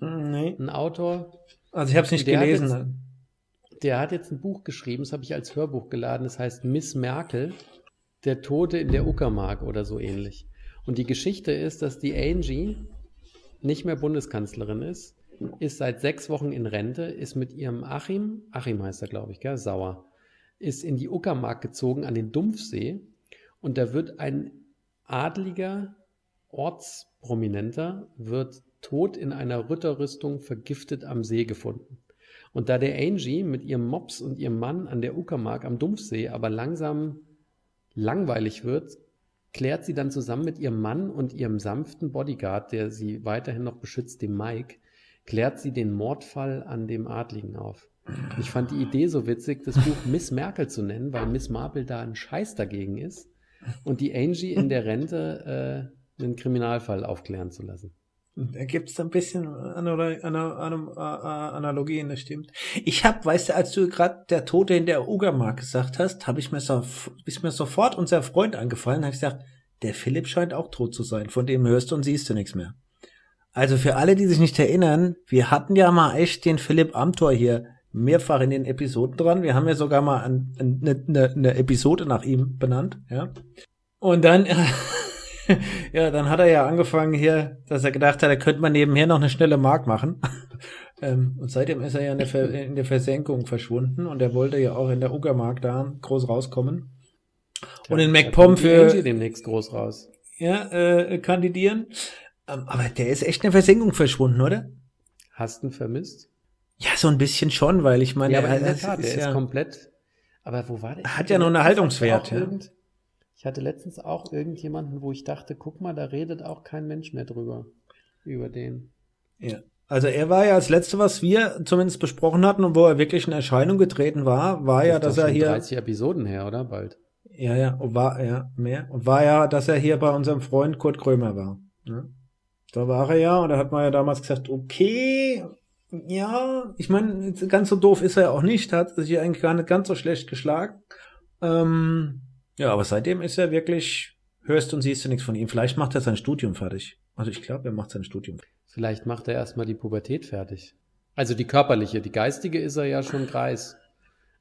Nee. Ein Autor, Also ich habe es nicht Der hat gelesen. der hat jetzt ein Buch geschrieben, das habe ich als Hörbuch geladen, das heißt Miss Merkel, der Tote in der Uckermark oder so ähnlich. Und die Geschichte ist, dass die Angie nicht mehr Bundeskanzlerin ist, ist seit sechs Wochen in Rente, ist mit ihrem Achim, Achim heißt er, glaube ich, gell, Sauer, ist in die Uckermark gezogen an den Dumpfsee und da wird ein adliger Ortsprominenter wird tot in einer Ritterrüstung vergiftet am See gefunden. Und da der Angie mit ihrem Mops und ihrem Mann an der Uckermark am Dumpfsee aber langsam langweilig wird, klärt sie dann zusammen mit ihrem Mann und ihrem sanften Bodyguard, der sie weiterhin noch beschützt, dem Mike, klärt sie den Mordfall an dem Adligen auf. Ich fand die Idee so witzig, das Buch Miss Merkel zu nennen, weil Miss Marple da ein Scheiß dagegen ist und die Angie in der Rente äh, einen Kriminalfall aufklären zu lassen. Da gibt's ein bisschen Analo- Ana- Ana- Ana- Analogien, das stimmt. Ich hab, weißt du, als du gerade der Tote in der Uckermark gesagt hast, habe ich mir so, ist mir sofort unser Freund angefallen, habe ich gesagt, der Philipp scheint auch tot zu sein, von dem hörst und siehst du nichts mehr. Also für alle, die sich nicht erinnern, wir hatten ja mal echt den Philipp Amthor hier mehrfach in den Episoden dran. Wir haben ja sogar mal eine, eine, eine Episode nach ihm benannt, ja. Und dann, [laughs] [laughs] ja, dann hat er ja angefangen hier, dass er gedacht hat, er könnte mal nebenher noch eine schnelle Mark machen. [laughs] ähm, und seitdem ist er ja in der, Ver in der Versenkung verschwunden und er wollte ja auch in der Uckermark da groß rauskommen. Und in MacPom für demnächst groß raus. Ja, äh, kandidieren. Ähm, aber der ist echt in der Versenkung verschwunden, oder? Hast du ihn vermisst? Ja, so ein bisschen schon, weil ich meine, ja, aber in der Tat, ist, ist ja, komplett. Aber wo war der? Hat ja noch einen Haltungswert. Ja. Irgend, ich hatte letztens auch irgendjemanden, wo ich dachte, guck mal, da redet auch kein Mensch mehr drüber. Über den. Ja. Also er war ja das letzte, was wir zumindest besprochen hatten und wo er wirklich in Erscheinung getreten war, war das ja, dass er hier 30 Episoden her, oder bald? Ja, ja, war ja mehr und war ja, dass er hier bei unserem Freund Kurt Krömer war. Ne? Da war er ja und da hat man ja damals gesagt, okay, ja, ich meine, ganz so doof ist er ja auch nicht, hat sich eigentlich gar nicht ganz so schlecht geschlagen. Ähm, ja, aber seitdem ist er wirklich, hörst und siehst du nichts von ihm. Vielleicht macht er sein Studium fertig. Also ich glaube, er macht sein Studium. Vielleicht macht er erstmal die Pubertät fertig. Also die körperliche, die geistige ist er ja schon Kreis.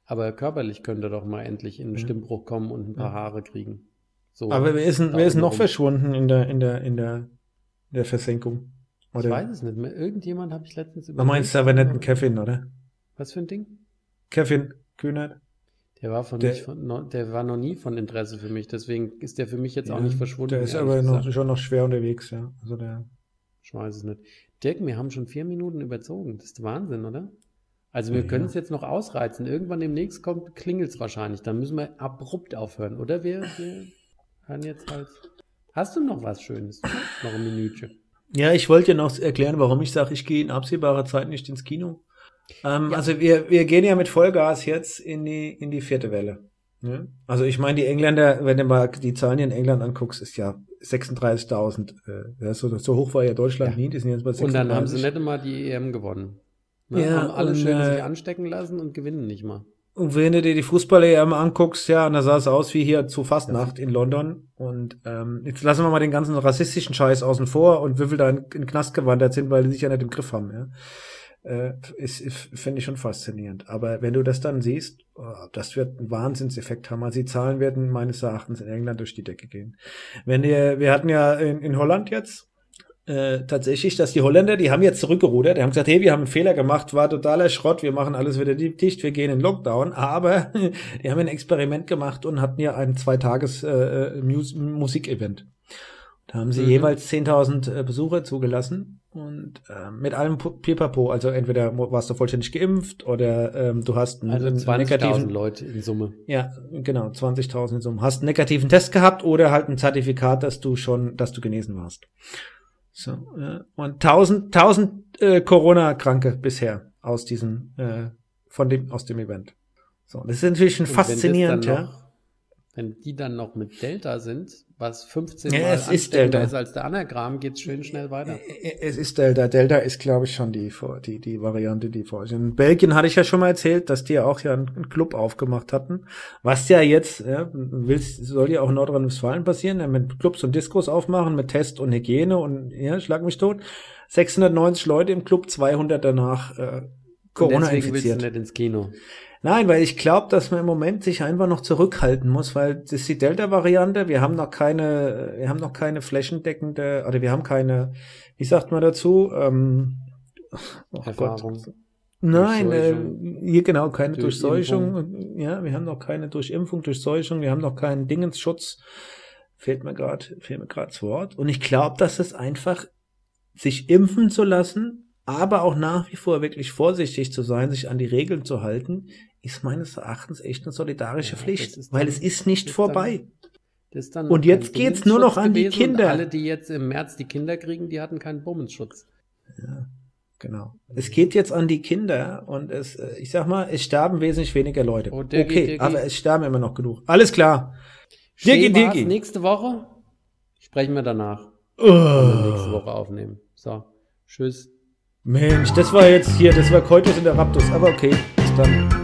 Aber körperlich könnte er doch mal endlich in einen Stimmbruch kommen und ein paar Haare kriegen. So aber wer ist, wer ist noch rum. verschwunden in der, in der, in der, in der Versenkung? Oder? Ich weiß es nicht mehr. Irgendjemand habe ich letztens über. Du meinst aber nicht einen Kevin, oder? Was für ein Ding? Kevin Kühnert. Der war, von der, von, der war noch nie von Interesse für mich, deswegen ist der für mich jetzt ja, auch nicht verschwunden. Der ist aber noch, schon noch schwer unterwegs, ja. Also der. Ich weiß es nicht. Dirk, wir haben schon vier Minuten überzogen. Das ist Wahnsinn, oder? Also wir ja. können es jetzt noch ausreizen. Irgendwann demnächst kommt, klingelt es wahrscheinlich. Dann müssen wir abrupt aufhören, oder? Wir, wir hören jetzt halt. Hast du noch was Schönes? noch ein Minütchen. Ja, ich wollte ja noch erklären, warum ich sage, ich gehe in absehbarer Zeit nicht ins Kino. Ähm, ja. Also wir, wir gehen ja mit Vollgas jetzt in die, in die vierte Welle. Ja? Also ich meine, die Engländer, wenn du mal die Zahlen hier in England anguckst, ist ja 36.000. Äh, so, so hoch war ja Deutschland ja. nie, die sind jetzt bei 36. Und dann haben sie nicht mal die EM gewonnen. Ne? Ja, haben alle und, schön äh, sich anstecken lassen und gewinnen nicht mal. Und wenn du dir die Fußball-EM anguckst, ja, und da sah es aus wie hier zu Fastnacht in London. Und ähm, jetzt lassen wir mal den ganzen rassistischen Scheiß außen vor und wie viel da in, in Knast gewandert sind, weil die sich ja nicht im Griff haben, ja. Äh, ist, ist finde ich schon faszinierend. Aber wenn du das dann siehst, oh, das wird einen Wahnsinnseffekt haben. Also die Zahlen werden meines Erachtens in England durch die Decke gehen. Wenn ihr, wir hatten ja in, in Holland jetzt äh, tatsächlich, dass die Holländer, die haben jetzt zurückgerudert, die haben gesagt, hey, wir haben einen Fehler gemacht, war totaler Schrott, wir machen alles wieder dicht, wir gehen in Lockdown, aber [laughs] die haben ein Experiment gemacht und hatten ja ein Zweitages äh, äh Musikevent. Da haben sie mhm. jeweils 10.000 äh, Besucher zugelassen und äh, mit allem Pipapo, also entweder warst du vollständig geimpft oder ähm, du hast einen, also 20.000 negativen Leute in Summe. Ja, genau, 20.000 in Summe. Hast einen negativen Test gehabt oder halt ein Zertifikat, dass du schon, dass du genesen warst. So, äh, und tausend, tausend äh, Corona-Kranke bisher aus diesem, äh, von dem, aus dem Event. So, das ist natürlich schon faszinierend, ja. Noch, wenn die dann noch mit Delta sind, was 15 ja, Mal es ist Delta. ist als der Anagramm, geht's schön schnell weiter. Es ist Delta. Delta ist, glaube ich, schon die, die, die Variante, die vor In Belgien hatte ich ja schon mal erzählt, dass die ja auch ja einen Club aufgemacht hatten. Was ja jetzt, ja, willst, soll ja auch in Nordrhein-Westfalen passieren, ja, mit Clubs und Diskos aufmachen, mit Test und Hygiene und, ja, schlag mich tot. 690 Leute im Club, 200 danach, äh, Corona und deswegen willst du nicht ins Kino. Nein, weil ich glaube, dass man im Moment sich einfach noch zurückhalten muss, weil das ist die Delta-Variante. Wir haben noch keine, wir haben noch keine flächendeckende, oder wir haben keine, wie sagt man dazu? Ähm, oh Erfahrung. Gott. Nein, äh, hier genau, keine durch Durchseuchung. Ja, wir haben noch keine Durchimpfung, Durchseuchung, wir haben noch keinen Dingensschutz. Fehlt mir gerade, fehlt mir gerade das Wort. Und ich glaube, dass es einfach sich impfen zu lassen, aber auch nach wie vor wirklich vorsichtig zu sein, sich an die Regeln zu halten, ist meines Erachtens echt eine solidarische ja, Pflicht, dann, weil es ist nicht ist vorbei. Dann, und jetzt geht's nur noch an die Kinder. alle, die jetzt im März die Kinder kriegen, die hatten keinen Bummensschutz. Ja, genau. Es geht jetzt an die Kinder und es, äh, ich sag mal, es sterben wesentlich weniger Leute. Oh, Dirgi, okay, Dirgi. aber es sterben immer noch genug. Alles klar. Dirgi, Dirgi. Nächste Woche sprechen wir danach. Oh. Wir nächste Woche aufnehmen. So, tschüss. Mensch, das war jetzt hier, das war Coitus in der Raptus, aber okay, bis dann.